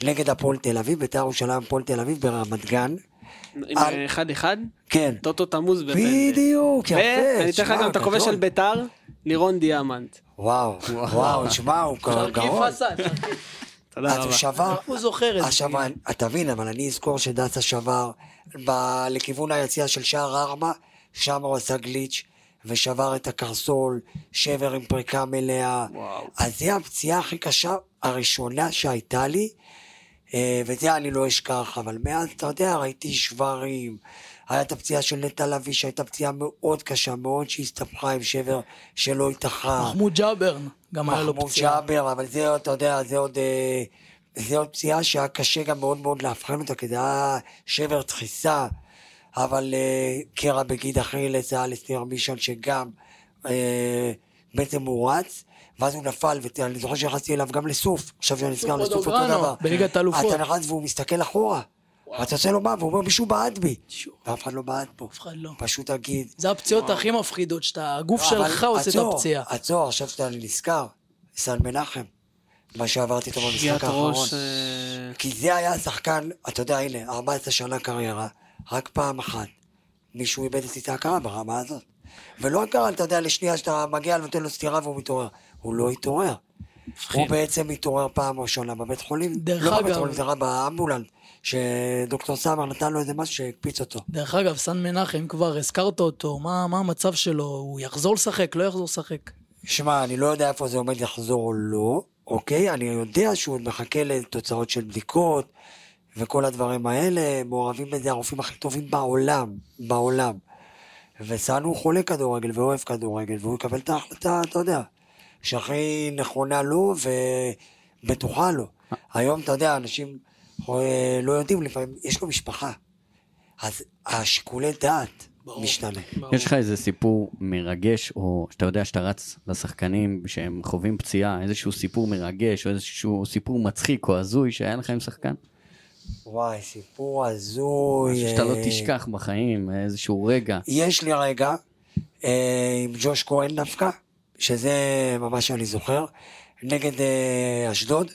B: נגד הפועל תל אביב, בית"ר ירושלים, הפועל תל אביב ברמת גן.
A: עם
B: על-
A: אחד אחד,
B: כן.
A: טוטו תמוז בפנדל.
B: בדיוק, יפה.
A: ואני אתן לך גם את הכובש. של ביתר, לירון דיאמנט.
B: וואו, וואו, שמע, הוא גאון.
A: תודה
B: אז הוא
A: רבה.
B: שבר,
C: הוא זוכר את זה.
B: עכשיו, אתה מבין, אבל אני אזכור שדסה שבר ב- לכיוון היציאה של שער ארבע, שם הוא עשה גליץ' ושבר את הקרסול, שבר עם פריקה מלאה.
A: וואו.
B: אז זה הפציעה הכי קשה הראשונה שהייתה לי, אה, וזה אני לא אשכח, אבל מאז, אתה יודע, ראיתי שברים. היה את הפציעה של נטע לביא, שהייתה פציעה מאוד קשה, מאוד שהסתבכה עם שבר שלא התאחה.
C: מחמוד ג'אברן, גם היה לו
B: מחמוד
C: פציעה.
B: ג'אבר, אבל זה, אתה יודע, זה עוד, אה, זה עוד פציעה שהיה קשה גם מאוד מאוד לאבחן אותה, כי זה היה שבר דחיסה, אבל אה, קרע בגיד זה היה לסטיר מישון שגם אה, בעצם הוא רץ, ואז הוא נפל, ואני זוכר שנכנסתי אליו גם לסוף, עכשיו שאני נזכר
C: סוף
B: לסוף אותו דבר.
C: בליגת האלופות.
B: אתה נכנס והוא מסתכל אחורה, ואתה עושה לו מה, והוא אומר מישהו בעט בי. ואף אחד לא בעט בו,
C: אף אחד לא.
B: פשוט תגיד.
C: זה הפציעות הכי מפחידות, שאתה, הגוף
B: לא,
C: שלך עושה את הפציעה.
B: עצור, עכשיו שאתה נזכר, סן מנחם, מה שעברתי איתו במשחק האחרון.
A: אה,
B: כי זה היה השחקן, אתה יודע, הנה, 14 שנה קריירה, רק פעם אחת מישהו איבד את ההכרה ברמה הזאת. ולא הכרה, אתה יודע, לשנייה שאתה מגיע, נותן לו סטירה והוא מתעורר. הוא לא התעורר. הוא בעצם מתעורר פעם ראשונה בבית חולים.
C: דרך
B: לא בבית
C: אגב-
B: חולים, זה היה באמבולנס, שדוקטור סמר נתן לו איזה משהו שהקפיץ אותו.
C: דרך אגב, סן מנחם, כבר הזכרת אותו, מה, מה המצב שלו? הוא יחזור לשחק, לא יחזור לשחק?
B: שמע, אני לא יודע איפה זה עומד לחזור או לא, אוקיי? אני יודע שהוא עוד מחכה לתוצאות של בדיקות וכל הדברים האלה, מעורבים בזה הרופאים הכי טובים בעולם, בעולם. וסאן הוא חולה כדורגל ואוהב כדורגל, והוא יקבל את ההחלטה, אתה יודע, שהכי נכונה לו ובטוחה לו. היום, אתה יודע, אנשים אה, לא יודעים, לפעמים יש לו משפחה. אז השיקולי דעת משתנה.
D: יש לך איזה סיפור מרגש, או שאתה יודע שאתה רץ לשחקנים שהם חווים פציעה, איזשהו סיפור מרגש, או איזשהו סיפור מצחיק או הזוי שהיה לך עם שחקן?
B: וואי, סיפור הזוי.
D: משהו שאתה לא
B: אה,
D: תשכח בחיים, איזשהו רגע.
B: יש לי רגע אה, עם ג'וש כהן דווקא, שזה ממש אני זוכר, נגד אה, אשדוד,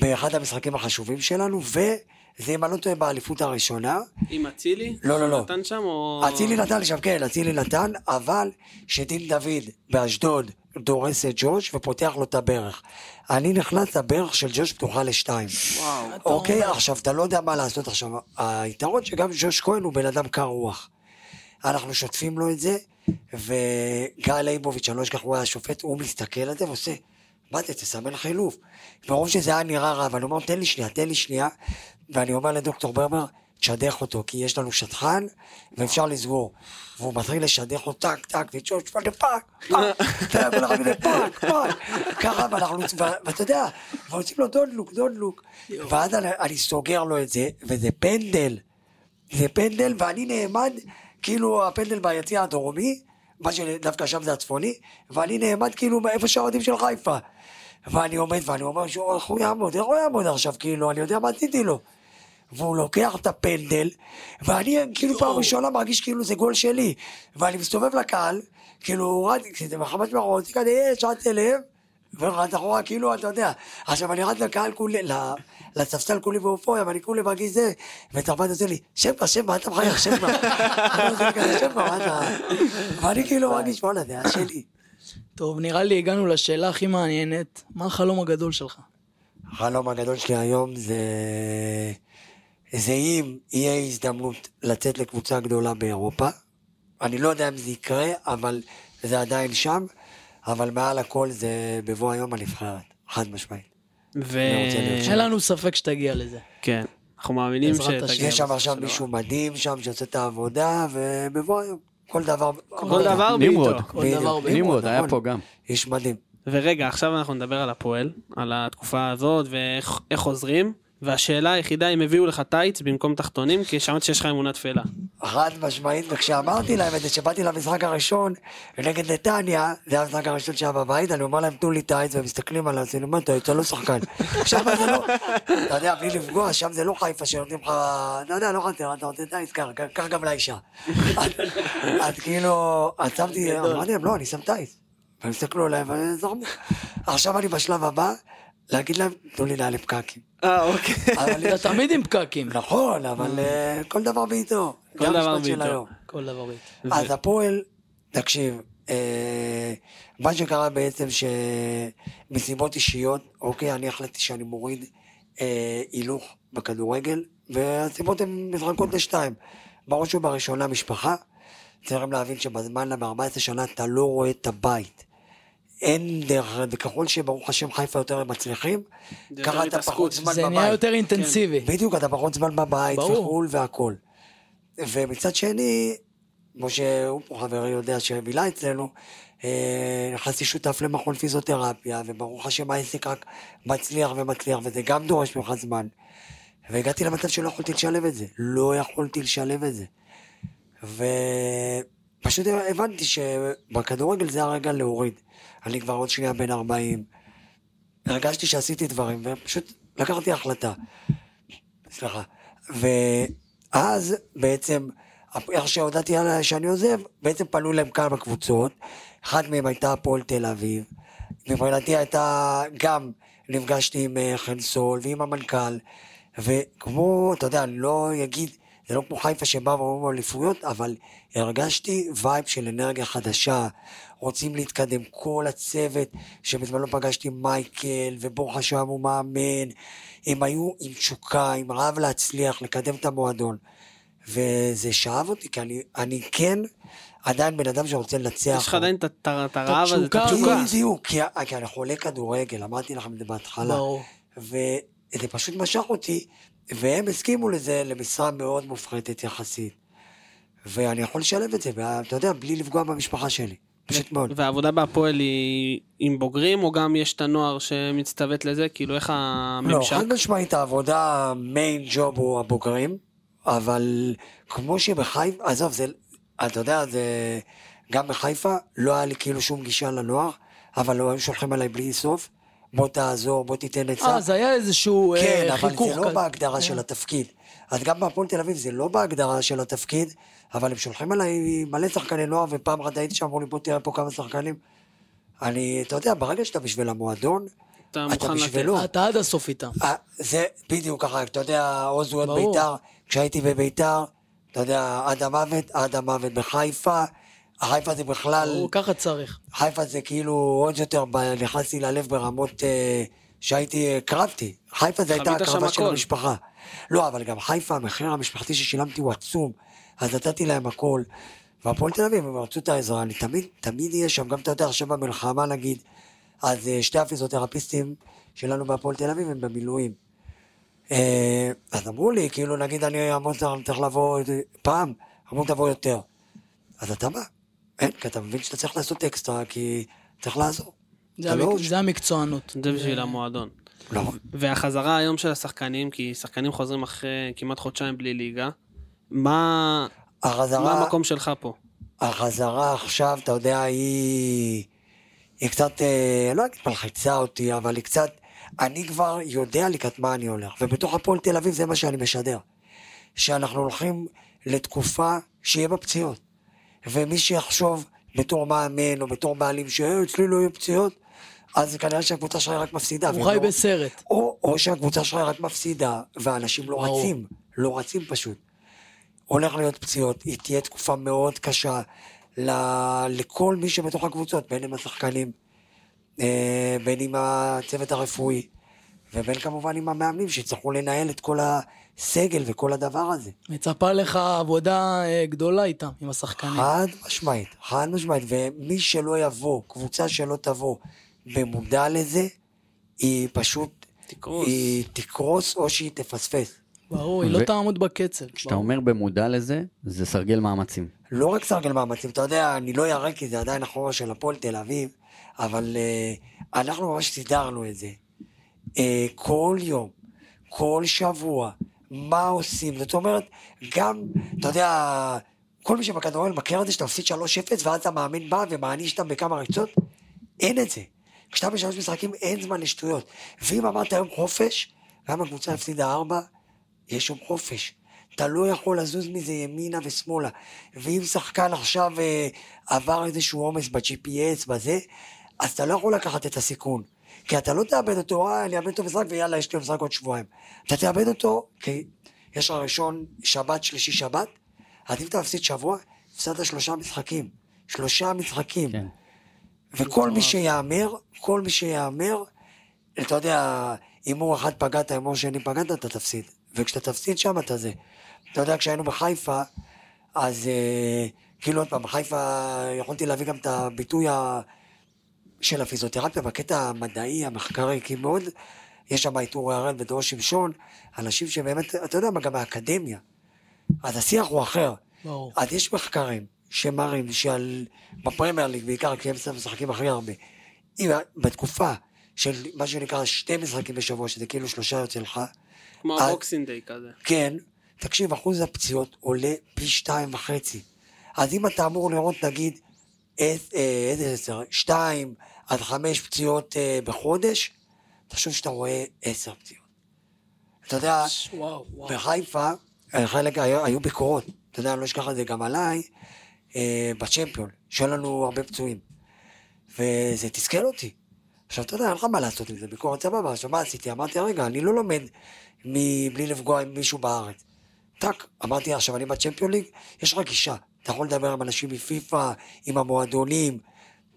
B: באחד המשחקים החשובים שלנו, וזה אם אני לא טועה באליפות הראשונה.
A: עם אצילי?
B: לא, לא, לא.
A: נתן שם או...
B: אצילי נתן שם, כן, אצילי נתן, אבל שדין דוד באשדוד דורס את ג'וש ופותח לו את הברך. אני נכנס לברך של ג'וש פתוחה לשתיים.
A: וואו.
B: אוקיי, עכשיו אתה לא יודע מה לעשות עכשיו. היתרון שגם ג'וש כהן הוא בן אדם קר רוח. אנחנו שוטפים לו את זה, וגיא ליבוביץ', אני לא אשכח, הוא היה שופט, הוא מסתכל על זה ועושה, מה זה, תסמן חילוף. מרוב שזה היה נראה רע, ואני אומר, תן לי שנייה, תן לי שנייה, ואני אומר לדוקטור ברבר, תשדך אותו, כי יש לנו שטחן, ואפשר לסגור. והוא מתחיל לשדך אותו טק, טק, וצ'וש, פאק, פאק, פאק, פאק, ככה, ואנחנו, ואתה יודע, ועושים לו דוד לוק, דוד לוק, ואז אני סוגר לו את זה, וזה פנדל, זה פנדל, ואני נעמד, כאילו הפנדל ביציע הדרומי, מה שדווקא שם זה הצפוני, ואני נעמד כאילו איפה שהאוהדים של חיפה. ואני עומד ואני אומר שהוא, איך הוא יעמוד, איך הוא יעמוד עכשיו, כאילו, אני יודע מה עשיתי לו. והוא לוקח את הפנדל, ואני כאילו פעם ראשונה מרגיש כאילו זה גול שלי. ואני מסתובב לקהל, כאילו, רץ, כשזה מחמת מראות, כזה, יש, רץ אליהם, ורץ אחורה, כאילו, אתה יודע. עכשיו, אני רץ לקהל כולי, לספסל כולי באופוריה, ואני כולי מרגיש זה, ותרבט עושה לי, שב בה, שב בה, אתה מחייך, שב בה. ואני כאילו מרגיש, וואלה, זה היה שלי.
C: טוב, נראה לי הגענו לשאלה הכי מעניינת. מה החלום הגדול שלך?
B: החלום הגדול שלי היום זה... זה אם יהיה הזדמנות לצאת לקבוצה גדולה באירופה. אני לא יודע אם זה יקרה, אבל זה עדיין שם. אבל מעל הכל זה בבוא היום הנבחרת, חד משמעית.
A: ו...
B: אני רוצה להיות
C: אין לנו ספק שתגיע לזה.
A: כן, אנחנו מאמינים. שתגיע
B: יש שם עכשיו מישהו מדהים שם שעושה את העבודה, ובבוא היום, כל דבר...
A: כל דבר בעיתו.
D: נמרוד. נמרוד היה
B: נכון.
D: פה גם.
B: איש מדהים.
A: ורגע, עכשיו אנחנו נדבר על הפועל, על התקופה הזאת ואיך איך חוזרים. והשאלה היחידה אם הביאו לך טייץ במקום תחתונים, כי שמעתי שיש לך אמונה תפלה.
B: חד משמעית, וכשאמרתי להם את זה, שבאתי למשחק הראשון נגד נתניה, זה היה המשחק הראשון שהיה בבית, אני אומר להם, תנו לי טייץ, והם מסתכלים עליי, אז אני אומר, אתה אתה לא שחקן. שם זה לא, אתה יודע, בלי לפגוע, שם זה לא חיפה שנותנים לך, אתה יודע, לא חסר, אתה רוצה טייץ, קח, גם לאישה. אז- אז כאילו, אז שמתי, אמרתי להם, לא, אני שם טייץ. והם הסתכלו עליי וזרמו. עכשיו אני בשלב הבא, להגיד להם, תנו לי נעלי פקקים.
A: אה, אוקיי.
B: אבל-
C: אתה תמיד עם פקקים.
B: נכון, אבל אה, כל דבר בעיתו.
A: כל דבר בעיתו.
C: כל דבר בעיתו.
B: אז הפועל, תקשיב, אה, מה שקרה בעצם שמסיבות אישיות, אוקיי, אני החלטתי שאני מוריד אה, הילוך בכדורגל, והסיבות הן מתחלקות לשתיים. בראש ובראשונה משפחה, צריכים להבין שבזמן, ב-14 שנה אתה לא רואה את הבית. אין דרך, וככל שברוך השם חיפה יותר מצליחים,
A: זה
B: ככה אתה
A: התעסקות.
B: פחות זמן
C: זה
B: בבית.
C: נהיה יותר אינטנסיבי.
B: בדיוק, אתה פחות זמן בבית. וחו"ל והכל. ומצד שני, כמו שהוא פה חברי יודע שבילה אצלנו, אה, נכנסתי שותף למכון פיזיותרפיה, וברוך השם העסק רק מצליח ומצליח, וזה גם דורש ממך זמן. והגעתי למצב שלא יכולתי לשלב את זה. לא יכולתי לשלב את זה. ופשוט הבנתי שבכדורגל זה הרגע להוריד. אני כבר עוד שנייה בן 40. הרגשתי שעשיתי דברים, ופשוט לקחתי החלטה. סליחה. ואז בעצם, איך שהודעתי שאני עוזב, בעצם פנו להם כמה קבוצות, אחת מהן הייתה הפועל תל אביב, מבחינתי הייתה גם, נפגשתי עם אה, חן סול ועם המנכ"ל, וכמו, אתה יודע, אני לא אגיד, זה לא כמו חיפה שבא ואומרים אליפויות, אבל הרגשתי vibe של אנרגיה חדשה, רוצים להתקדם, כל הצוות, שמזמן לא פגשתי מייקל, ובורחה שם הוא מאמן, הם היו עם תשוקה, עם רעב להצליח, לקדם את המועדון. וזה שאב אותי, כי אני, אני כן עדיין בן אדם שרוצה לנצח.
A: יש לך עדיין את הרעב הזה, את
C: התשוקה
A: התשוקה.
B: בדיוק, כי, כי אני חולה כדורגל, אמרתי לכם את זה בהתחלה.
C: ברור.
B: וזה פשוט משך אותי, והם הסכימו לזה למשרה מאוד מופחתת יחסית. ואני יכול לשלב את זה, ואתה יודע, בלי לפגוע במשפחה שלי. פשוט מאוד.
A: והעבודה בהפועל היא עם בוגרים, או גם יש את הנוער שמצטוות לזה? כאילו, איך
B: לא,
A: הממשק?
B: חד משמעית העבודה, מיין ג'וב הוא הבוגרים, אבל כמו שבחיפה, עזוב, זה, אתה יודע, זה, גם בחיפה לא היה לי כאילו שום גישה לנוער, אבל לא היו שולחים עליי בלי סוף, בוא תעזור, בוא תיתן עצה.
C: אה, זה היה איזשהו
B: כן,
C: אה,
B: אבל
C: חיכוך
B: זה לא. בהגדרה
C: כן.
B: של התפקיד. אז גם בהפועל תל אביב זה לא בהגדרה של התפקיד, אבל הם שולחים עליי מלא שחקני נוער, ופעם אחת הייתי שם, אמרו לי, בוא תראה פה כמה שחקנים. אני, אתה יודע, ברגע שאתה בשביל המועדון,
A: אתה
B: אתה
A: מוכן לתת.
B: בשבילו.
C: אתה עד הסוף איתם.
B: אה, זה בדיוק ככה, אתה יודע, עוז הוא עוד. בית"ר, כשהייתי בבית"ר, אתה יודע, עד המוות, עד המוות בחיפה, חיפה זה בכלל,
C: ברור, ככה צריך.
B: חיפה זה כאילו עוד יותר, נכנסתי ללב ברמות אה, שהייתי, אה, קרבתי. חיפה זה הייתה הקרבה של
A: הכל.
B: המשפחה. לא, אבל גם חיפה, המחיר המשפחתי ששילמתי הוא עצום, אז נתתי להם הכל. והפועל תל אביב, הם רצו את העזרה, אני תמיד, תמיד אהיה שם, גם אתה יודע, עכשיו במלחמה נגיד, אז אה, שתי הפיזיותרפיסטים שלנו בהפועל תל אביב הם במילואים. אה, אז אמרו לי, כאילו, נגיד אני המון צריך לבוא פעם, אמרו תבוא יותר. אז אתה בא. אין, כי אתה מבין שאתה צריך לעשות אקסטרה, כי צריך לעזור.
C: זה,
B: לא-
C: המק... זה המקצוענות.
A: זה בשביל המועדון.
B: לא.
A: והחזרה היום של השחקנים, כי שחקנים חוזרים אחרי כמעט חודשיים בלי ליגה, מה, מה
B: החזרה,
A: המקום שלך פה?
B: החזרה עכשיו, אתה יודע, היא, היא קצת, אה, לא אגיד מלחיצה אותי, אבל היא קצת, אני כבר יודע לקראת מה אני הולך, ובתוך הפועל תל אביב זה מה שאני משדר. שאנחנו הולכים לתקופה שיהיה בה פציעות. ומי שיחשוב בתור מאמן או בתור בעלים שאצלי לא יהיו פציעות, אז כנראה שהקבוצה שלך רק מפסידה.
C: הוא חי בסרט.
B: או, או שהקבוצה שלך רק מפסידה, ואנשים לא
C: ברור.
B: רצים, לא רצים פשוט. הולך להיות פציעות, היא תהיה תקופה מאוד קשה ל, לכל מי שבתוך הקבוצות, בין אם השחקנים, אה, בין אם הצוות הרפואי, ובין כמובן עם המאמנים שיצטרכו לנהל את כל הסגל וכל הדבר הזה.
C: מצפה לך עבודה אה, גדולה איתם, עם השחקנים.
B: חד משמעית, חד משמעית, ומי שלא יבוא, קבוצה שלא תבוא במודע לזה, היא פשוט,
A: תקרוס.
B: היא תקרוס או שהיא תפספס.
C: ברור, היא
D: ו-
C: לא תעמוד בקצב.
D: כשאתה. אומר במודע לזה, זה סרגל מאמצים.
B: לא רק סרגל מאמצים, אתה יודע, אני לא ירק כי זה עדיין אחורה של הפועל תל אביב, אבל uh, אנחנו ממש סידרנו את זה. Uh, כל יום, כל שבוע, מה עושים? זאת אומרת, גם, אתה יודע, כל מי שבכדורגל מכיר את זה שאתה מפסיד 3-0 ואז המאמן בא ומעניש אותם בכמה ריצות, אין את זה. כשאתה בשלוש משחקים אין זמן לשטויות. ואם אמרת היום חופש, גם הקבוצה הפסידה ארבע, יש יום חופש. אתה לא יכול לזוז מזה ימינה ושמאלה. ואם שחקן עכשיו אה, עבר איזשהו עומס ב-GPS, בזה, אז אתה לא יכול לקחת את הסיכון. כי אתה לא תאבד אותו, אה, אני אאבד אותו משחק ויאללה, יש לי משחק עוד שבועיים. אתה תאבד אותו, כי יש לך ראשון, שבת, שלישי, שבת, אתה מפסיד שבוע, הפסדת שלושה משחקים. שלושה משחקים.
D: כן.
B: וכל מי שיאמר, כל מי שיאמר, אתה יודע, הימור אחד פגעת, הימור שני פגעת, אתה תפסיד. וכשאתה תפסיד שם, אתה זה. אתה יודע, כשהיינו בחיפה, אז אה, כאילו עוד פעם, בחיפה יכולתי להביא גם את הביטוי ה... של הפיזיותרפיה בקטע המדעי, המחקרי, כי מאוד, יש שם את אורי הראל ודור שמשון, אנשים שבאמת, אתה יודע מה, גם מהאקדמיה. אז השיח הוא אחר.
C: ברור.
B: אז יש מחקרים שמראים שעל, בפרמייר ליג בעיקר, כי הם משחקים הכי הרבה, אם בתקופה של מה שנקרא שתי משחקים בשבוע, שזה כאילו שלושה יוצא לך,
A: כמו
B: אה,
A: הבוקסינג דיי כזה.
B: כן, תקשיב, אחוז הפציעות עולה פי שתיים וחצי. אז אם אתה אמור לראות, נגיד, איזה אה, איזה עשר, שתיים עד חמש פציעות אה, בחודש, תחשוב שאתה רואה עשר פציעות. אתה יודע,
C: וואו, וואו.
B: בחיפה, אה, חלק היו, היו ביקורות, אתה יודע, אני לא אשכח את זה גם עליי, אה, בצ'מפיון, שהיו לנו הרבה פצועים. וזה תסכל אותי. עכשיו, אתה יודע, אין לך מה לעשות עם זה, ביקורת סבבה. עכשיו, מה עשיתי? אמרתי, רגע, אני לא לומד מבלי לפגוע עם מישהו בארץ. טאק, אמרתי, עכשיו אני בצ'מפיון ליג, יש לך גישה. אתה יכול לדבר עם אנשים מפיפ"א, עם המועדונים.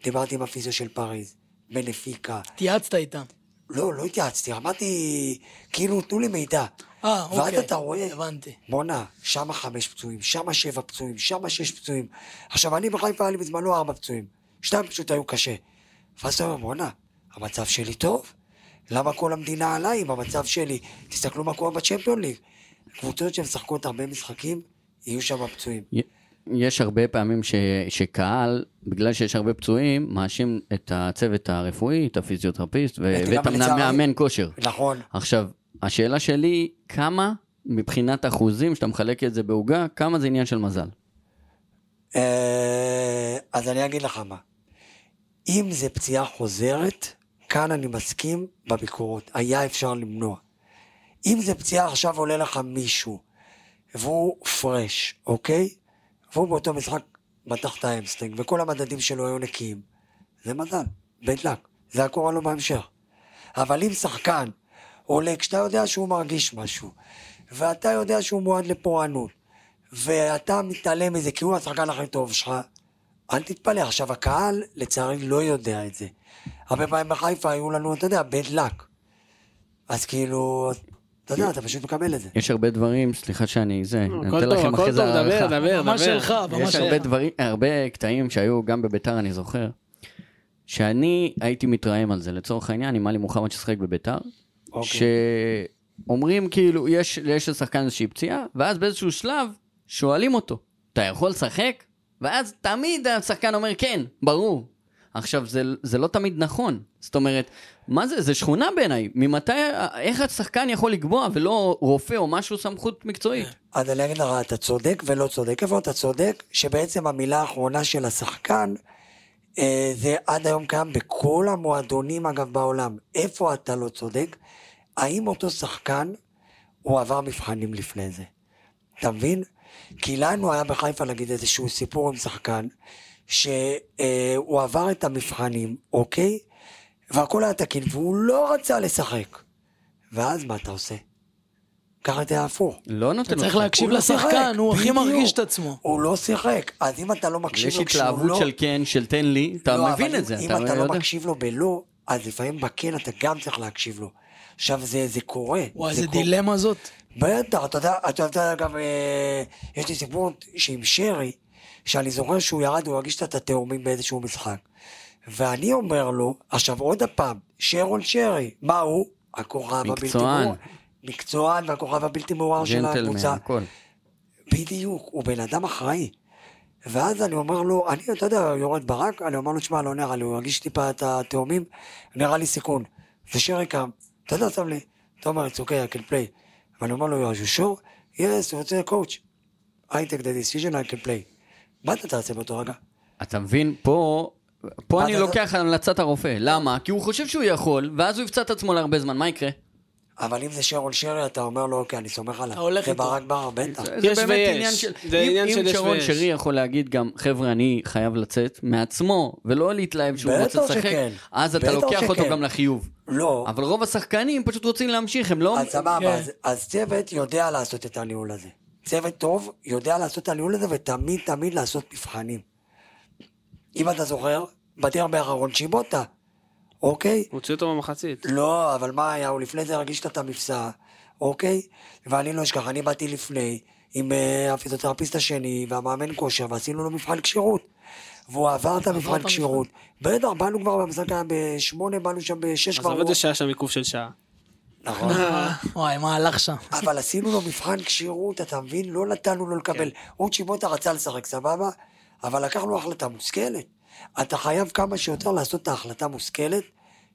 B: דיברתי עם הפיזיו של פריז, בנפיקה.
C: התייעצת איתם.
B: לא, לא התייעצתי, אמרתי, כאילו, תנו לי מידע.
C: אה,
B: ואז
C: אוקיי.
B: אתה רואה,
C: הבנתי.
B: בואנה, שמה חמש פצועים, שמה שבע פצועים, שמה שש פצועים. עכשיו, אני בחיפה היה לי בזמנו ארבע פצועים. שתיים פשוט היו קשה. ואז אתה אומר, בואנה, המצב שלי טוב? למה כל המדינה עליי עם המצב שלי? תסתכלו מה קורה בצ'מפיון ליג. קבוצות שמשחקות הרבה משחקים, יהיו שם פצועים.
D: יש הרבה פעמים ש, שקהל, בגלל שיש הרבה פצועים, מאשים את הצוות הרפואי, את הפיזיותרפיסט ו- ואת המאמן כושר.
B: נכון.
D: עכשיו, השאלה שלי, כמה מבחינת אחוזים, שאתה מחלק את זה בעוגה, כמה זה עניין של מזל?
B: אה, אז אני אגיד לך מה. אם זה פציעה חוזרת, כאן אני מסכים בביקורות. היה אפשר למנוע. אם זה פציעה עכשיו עולה לך מישהו, והוא פרש, אוקיי? והוא באותו משחק מתח את ה hamstring, וכל המדדים שלו היו נקיים, זה מזל, bad luck. זה היה קורה לו בהמשך. אבל אם שחקן עולה כשאתה יודע שהוא מרגיש משהו, ואתה יודע שהוא מועד לפורענות, ואתה מתעלם מזה כי הוא השחקן הכי טוב שלך, אל תתפלא. עכשיו, הקהל, לצערי, לא יודע את זה. הרבה פעמים בחיפה היו לנו, אתה יודע, bad luck. אז כאילו, אתה יודע, אתה פשוט מקבל את זה.
D: יש הרבה דברים, סליחה שאני זה, אני
A: טוב,
D: לכם אחרי זה
A: טוב, דבר,
D: הערכה.
A: דבר,
C: ממש
A: דבר.
C: שלך, ממש
D: יש הרבה
C: שלך.
D: דברים, הרבה קטעים שהיו גם בביתר, אני זוכר, שאני הייתי מתרעם על זה. לצורך העניין, אם עלי מוחמד ששיחק בביתר,
B: אוקיי.
D: אומרים כאילו, יש, יש לשחקן איזושהי פציעה, ואז באיזשהו שלב שואלים אותו, אתה יכול לשחק? ואז תמיד השחקן אומר, כן, ברור. עכשיו, זה, זה לא תמיד נכון. זאת אומרת, מה זה? זה שכונה בעיניי. ממתי, איך השחקן יכול לקבוע ולא רופא או משהו סמכות מקצועית?
B: אז אני אגיד לך, אתה צודק ולא צודק. איפה אתה צודק? שבעצם המילה האחרונה של השחקן, אה, זה עד היום קיים בכל המועדונים, אגב, בעולם. איפה אתה לא צודק? האם אותו שחקן, הוא עבר מבחנים לפני זה? אתה מבין? כי לנו היה בחיפה, נגיד, איזשהו סיפור עם שחקן, שהוא עבר את המבחנים, אוקיי? והכל היה תקין, והוא לא רצה לשחק. ואז מה אתה עושה? ככה זה הפוך.
D: לא נותן
C: אתה צריך
D: לך.
C: להקשיב
B: לא
C: לשחקן, הוא הכי. מרגיש את עצמו.
B: הוא לא שיחק, אז אם אתה לא מקשיב
D: יש
B: לו כשהוא
D: התלהבות
B: לא...
D: של כן, של תן לי, אתה
B: לא,
D: מבין את זה,
B: אם
D: אתה
B: לא. מקשיב לו בלא, אז לפעמים בכן אתה גם צריך להקשיב לו. עכשיו זה, זה קורה.
C: וואי,
B: זה
C: איזה. דילמה זאת.
B: בטח, אתה יודע, אתה יודע גם, אה, יש לי סיפור שעם שרי, שאני זוכר שהוא ירד, הוא הרגיש את התאומים באיזשהו משחק. ואני אומר לו, עכשיו עוד הפעם, שרון שרי, מה הוא? הכוכב הבלתי
D: מקצוען.
B: מקצוען והכוכב הבלתי מעורר של הקבוצה.
D: הכל.
B: בדיוק, הוא בן אדם אחראי. ואז אני אומר לו, אני, אתה יודע, יורד ברק, אני אומר לו, שמע, לא נראה לי, הוא הרגיש טיפה את התאומים, נראה לי סיכון. ושרי קם, אתה יודע, שם לי, אתה אומר, it's okay, I can play. ואני אומר לו, are you sure? yes, הוא רוצה coach. I take the decision, I can play. מה אתה תעשה באותו רגע?
D: אתה מבין, פה, פה אני לוקח המלצת הרופא. למה? כי הוא חושב שהוא יכול, ואז הוא יפצע את עצמו להרבה זמן, מה יקרה?
B: אבל אם זה שרון שרי, אתה אומר לו, אוקיי, אני סומך עליו.
C: אתה הולך
B: זה
C: איתו.
B: ברק בר, בטח.
D: זה
A: יש
D: באמת
A: ויש.
D: עניין של...
A: זה
D: אם-
A: עניין של
D: אם
A: יש
D: שרון
A: ויש.
D: שרי יכול להגיד גם, חבר'ה, אני חייב לצאת מעצמו, ולא להתלהב שהוא רוצה לשחק. אז אתה לוקח אותו. גם לחיוב.
B: לא,
D: אבל רוב השחקנים פשוט רוצים להמשיך, הם לא...
B: אז סבבה,
C: כן.
B: אז, אז צוות יודע לעשות את הניהול הזה. צוות טוב יודע לעשות את הניהול הזה ותמיד תמיד לעשות מבחנים. אם אתה זוכר, בדרך האחרון שיבוטה, אוקיי?
A: הוציא אותו במחצית.
B: לא, אבל מה היה? הוא לפני זה הרגיש את המפסע, אוקיי? ואני לא אשכח, אני באתי לפני עם אה, הפיזיותרפיסט השני והמאמן כושר ועשינו לו מבחן כשירות. והוא עבר את המבחן. כשירות. בטח, באנו כבר במשחק היה בשמונה, באנו שם בשש
A: אז
B: כבר.
A: עובד זה שהיה שם עיכוב של שעה.
B: נכון.
C: וואי, מה הלך שם?
B: אבל עשינו לו מבחן כשירות, אתה מבין? לא נתנו לו לקבל. הוא צ'יבוטה רצה לשחק, סבבה? אבל לקחנו החלטה מושכלת. אתה חייב כמה שיותר לעשות את ההחלטה מושכלת,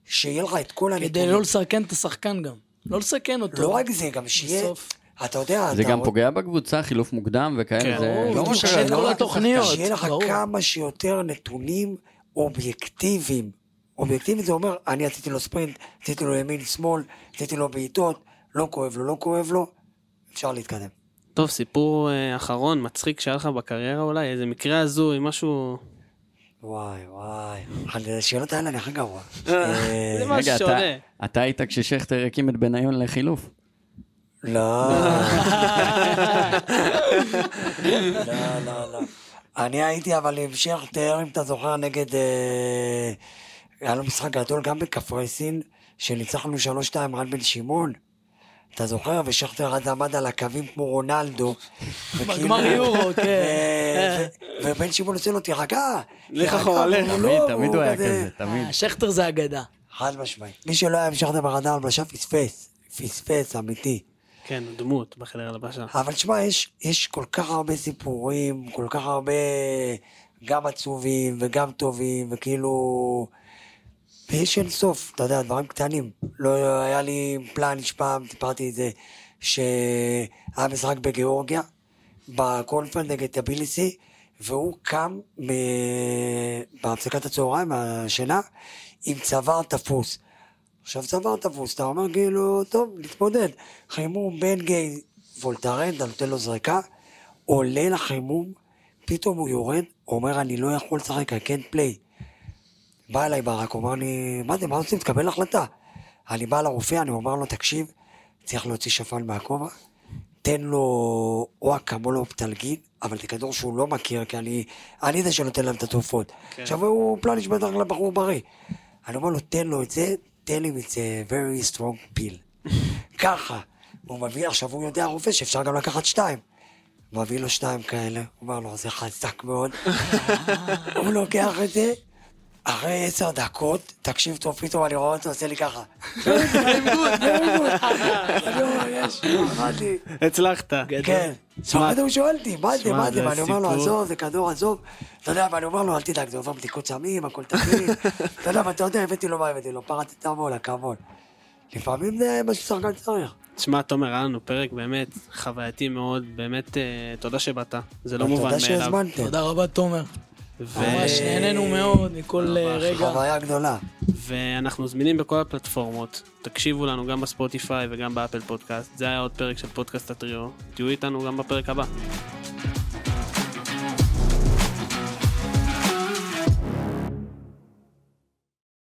B: שיהיה לך את כל
C: כדי
B: הנתונים.
C: לא לסכן את השחקן גם. לא לסכן אותו.
B: לא רק זה, גם שיהיה...
C: בסוף.
B: אתה יודע,
D: זה
B: אתה
D: גם
B: רוצ-
D: פוגע בקבוצה, חילוף מוקדם וכאלה,
A: כן.
D: זה...
B: לא רק
C: משנה
B: זה, לא
C: כל התוכניות.
B: שיהיה לך. כמה שיותר נתונים אובייקטיביים. אובייקטיבי זה אומר, אני עשיתי לו ספרינט, עשיתי לו ימין, שמאל, עשיתי לו בעיטות, לא כואב לו, לא כואב לו, אפשר להתקדם.
A: טוב, סיפור אה, אחרון, מצחיק שהיה לך בקריירה אולי, איזה מקרה הזוי, משהו...
B: וואי, וואי. השאלות האלה אני הכי גרוע.
A: זה
B: אה,
A: מה
D: רגע, אתה-
A: שעולה.
D: אתה היית כששכטר הקים את בניון לחילוף?
B: לא. לא, לא, לא. אני הייתי אבל עם שכטר, אם אתה זוכר, נגד... היה לו משחק גדול גם בקפריסין, שניצחנו 3-2 רן בן שמעון. אתה זוכר? ושכטר אז עמד על הקווים כמו רונלדו.
C: בגמר יורו, כן.
B: ובן שמעון עושה לו, תירגע.
A: לך
B: תירגע."
A: אחורה, לך.
B: הוא
D: תמיד,
B: לא,
D: תמיד הוא היה
B: כזה-
D: תמיד.
C: אה, שכטר זה אגדה.
B: חד משמעית. מי שלא היה עם שכטר בחדר הלבשה פספס. פספס, אמיתי.
A: כן, דמות בחדר הלבשה.
B: אבל תשמע, יש, יש כל כך הרבה סיפורים, כל כך הרבה גם עצובים וגם טובים, וכאילו... ויש אין סוף, אתה יודע, דברים קטנים. לא היה לי פלניש פעם, סיפרתי את זה, שהיה משחק בגיאורגיה, בקונפרנט נגד טביליסי, והוא קם מ... בהפסקת הצהריים, מהשינה, עם צוואר תפוס. עכשיו צוואר תפוס, אתה אומר כאילו, טוב, נתמודד. חימום בן גיי וולטרן, אתה נותן לו זריקה, עולה לחימום, פתאום הוא יורד, אומר, אני לא יכול לשחק, I can't play. בא אליי ברק, אומר לי, מה זה, מה עושים? תקבל החלטה. אני בא לרופא, אני אומר לו, תקשיב, צריך להוציא שפן מהכובע, תן לו או אקמול או פטלגין, אבל זה כדור שהוא לא מכיר, כי אני, אני זה שנותן להם את התרופות.
A: כן.
B: עכשיו הוא פלניש בטח לבחור בריא. אני אומר לו, תן לו את זה, תן לי את זה very strong pill. ככה. הוא מביא, עכשיו הוא יודע הרופא שאפשר גם לקחת שתיים. הוא מביא לו שתיים כאלה, הוא אומר לו, זה חזק מאוד. הוא לוקח את זה, אחרי עשר דקות, תקשיב טוב, פתאום אני רואה אותו עושה לי ככה. אמרתי,
A: הצלחת.
B: כן. זה הוא שואל אותי, מה זה, מה זה, ואני אומר לו. עזוב, זה כדור, עזוב. אתה יודע, ואני אומר לו, אל תדאג, זה עובר בדיקות סמים, הכל תקין. אתה יודע, ואתה יודע, הבאתי לו מה הבאתי לו, פרט את המון, הכבוד. לפעמים זה מה ששחקן צריך.
A: תשמע, תומר, היה לנו פרק באמת חווייתי מאוד, באמת אה, תודה שבאת, זה לא מובן
B: תודה
A: מאליו.
B: שהזמנתם.
C: תודה רבה, תומר.
A: ו-
C: ממש נהנינו מאוד מכל אה, רגע.
B: חוויה גדולה.
A: ואנחנו זמינים בכל הפלטפורמות, תקשיבו לנו גם בספוטיפיי וגם באפל פודקאסט, זה היה עוד פרק של פודקאסט הטריו, תהיו איתנו גם בפרק הבא.